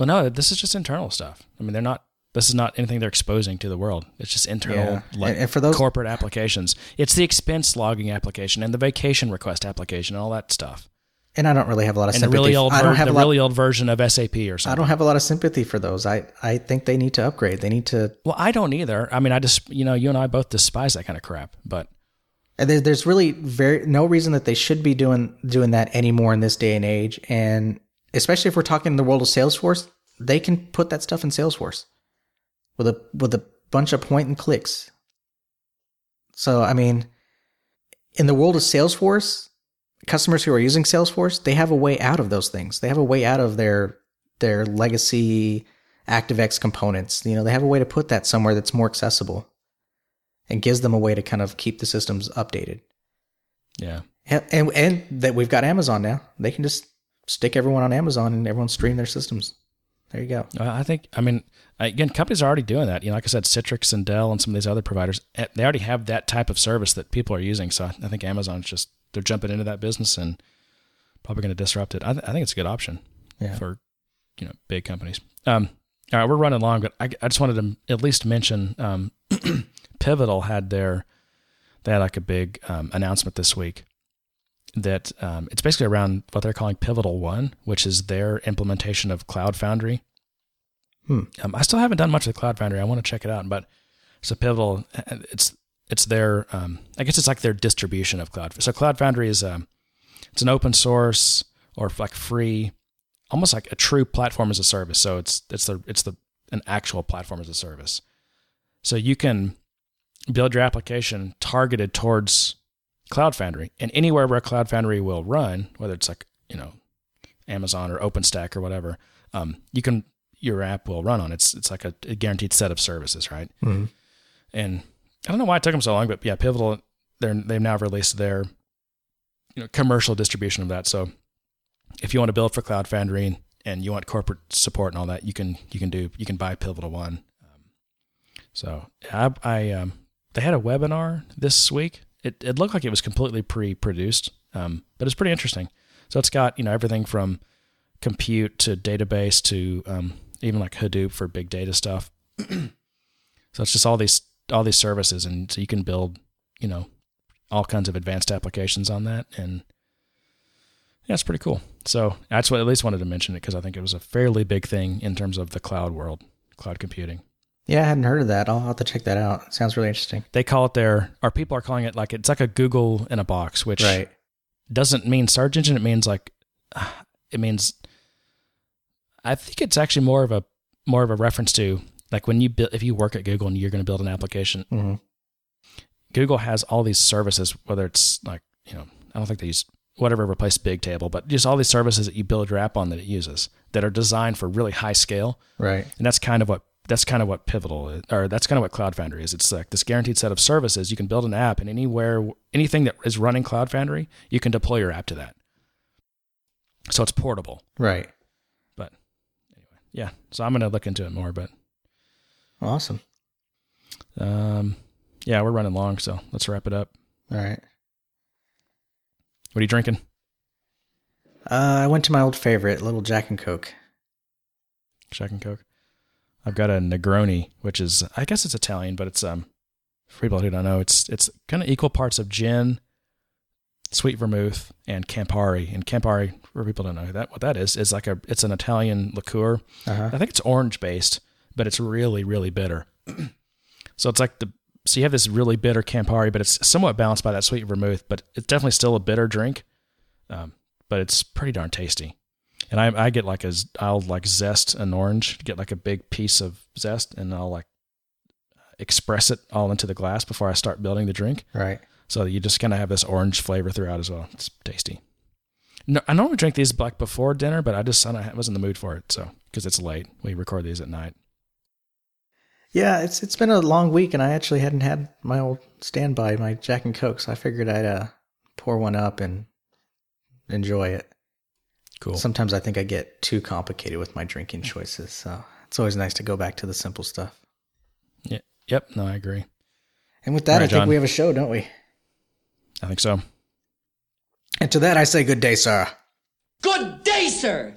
Speaker 2: Well, no, this is just internal stuff. I mean, they're not. This is not anything they're exposing to the world. It's just internal,
Speaker 1: Yeah.
Speaker 2: like
Speaker 1: And- and for those-
Speaker 2: corporate applications. It's the expense logging application and the vacation request application and all that stuff.
Speaker 1: And I don't really have a lot of
Speaker 2: And the
Speaker 1: sympathy.
Speaker 2: really old,
Speaker 1: I don't have
Speaker 2: the
Speaker 1: a lot,
Speaker 2: really old version of SAP or something.
Speaker 1: I don't have a lot of sympathy for those. I, I think they need to upgrade. They need to.
Speaker 2: Well, I don't either. I mean, I just you know, you and I both despise that kind of crap. But
Speaker 1: and there's really very no reason that they should be doing doing that anymore in this day and age. And especially if we're talking in the world of Salesforce, they can put that stuff in Salesforce with a with a bunch of point and clicks. So I mean, in the world of Salesforce, customers who are using Salesforce, they have a way out of those things. They have a way out of their their legacy ActiveX components. You know, they have a way to put that somewhere that's more accessible and gives them a way to kind of keep the systems updated.
Speaker 2: yeah,
Speaker 1: And, and, and that we've got Amazon now. They can just stick everyone on Amazon and everyone stream their systems. There you go.
Speaker 2: Uh, I think. I mean, again, companies are already doing that. You know, like I said, Citrix and Dell and some of these other providers, eh, they already have that type of service that people are using. So I think Amazon's just they're jumping into that business and probably going to disrupt it. I, th- I think it's a good option
Speaker 1: Yeah.
Speaker 2: for you know big companies. Um, all right, we're running long, but I, I just wanted to at least mention um, Pivotal had their they had like a big um, announcement this week that um, it's basically around what they're calling Pivotal One, which is their implementation of Cloud Foundry.
Speaker 1: Hmm.
Speaker 2: Um, I still haven't done much with Cloud Foundry. I want to check it out, but so Pivotal, it's it's their um, I guess it's like their distribution of Cloud. So Cloud Foundry is um, it's an open source or like free, almost like a true platform as a service. So it's it's the it's the an actual platform as a service. So you can build your application targeted towards Cloud Foundry, and anywhere where Cloud Foundry will run, whether it's like you know Amazon or OpenStack or whatever, um, you can your app will run on. It's it's like a, a guaranteed set of services, right?
Speaker 1: Mhm.
Speaker 2: And I don't know why it took them so long, but yeah, Pivotal they're they've now released their you know commercial distribution of that. So if you want to build for Cloud Foundry and you want corporate support and all that, you can you can do you can buy Pivotal One. Um, so I, I um, they had a webinar this week. It it looked like it was completely pre-produced, um, but it's pretty interesting. So it's got you know everything from compute to database to um, even like Hadoop for big data stuff. so it's just all these all these services, and so you can build you know all kinds of advanced applications on that, and yeah, it's pretty cool. So that's what I at least wanted to mention it because I think it was a fairly big thing in terms of the cloud world, cloud computing.
Speaker 1: Yeah, I hadn't heard of that. I'll have to check that out. It sounds really interesting.
Speaker 2: They call it their, or people are calling it like it's like a Google in a box, which
Speaker 1: Right.
Speaker 2: doesn't mean search engine. It means like, it means. I think it's actually more of a more of a reference to like when you build if you work at Google and you're going to build an application,
Speaker 1: hmm
Speaker 2: Google has all these services, whether it's like, you know, I don't think they use whatever replaced Bigtable, but just all these services that you build your app on that it uses that are designed for really high scale.
Speaker 1: Right.
Speaker 2: And that's kind of what that's kind of what Pivotal is, or that's kind of what Cloud Foundry is. It's like this guaranteed set of services. You can build an app, and anywhere anything that is running Cloud Foundry, you can deploy your app to that. so it's portable.
Speaker 1: Right.
Speaker 2: But anyway, yeah. So I'm gonna look into it more. But
Speaker 1: Awesome.
Speaker 2: um, yeah, we're running long, so let's wrap it up.
Speaker 1: All right.
Speaker 2: What are you drinking?
Speaker 1: Uh, I went to my old favorite, Little Jack and Coke.
Speaker 2: Jack and Coke. I've got a Negroni, which is I guess it's Italian, but it's um for people who don't know, it's it's kind of equal parts of gin, sweet vermouth, and Campari. And Campari, for people who don't know that what that is, is like a it's an Italian liqueur.
Speaker 1: Uh-huh.
Speaker 2: I think it's orange based, but it's really really bitter. so it's like the so you have this really bitter Campari, but it's somewhat balanced by that sweet vermouth. But it's definitely still a bitter drink, um, but it's pretty darn tasty. And I, I get like a, I'll like zest an orange, get like a big piece of zest, and I'll like express it all into the glass before I start building the drink.
Speaker 1: Right.
Speaker 2: So you just kind of have this orange flavor throughout as well. It's tasty. No, I normally drink these like before dinner, but I just I wasn't in the mood for it. So because it's late, we record these at night.
Speaker 1: Yeah, it's it's been a long week, and I actually hadn't had my old standby, my Jack and Coke, so I figured I'd uh, pour one up and enjoy it.
Speaker 2: Cool.
Speaker 1: Sometimes I think I get too complicated with my drinking choices, so it's always nice to go back to the simple stuff.
Speaker 2: yeah. Yep. No, I agree.
Speaker 1: And with that,
Speaker 2: All
Speaker 1: I
Speaker 2: right,
Speaker 1: think
Speaker 2: John.
Speaker 1: we have a show, don't we?
Speaker 2: I think so.
Speaker 1: And to that, I say good day, sir.
Speaker 4: Good day, sir.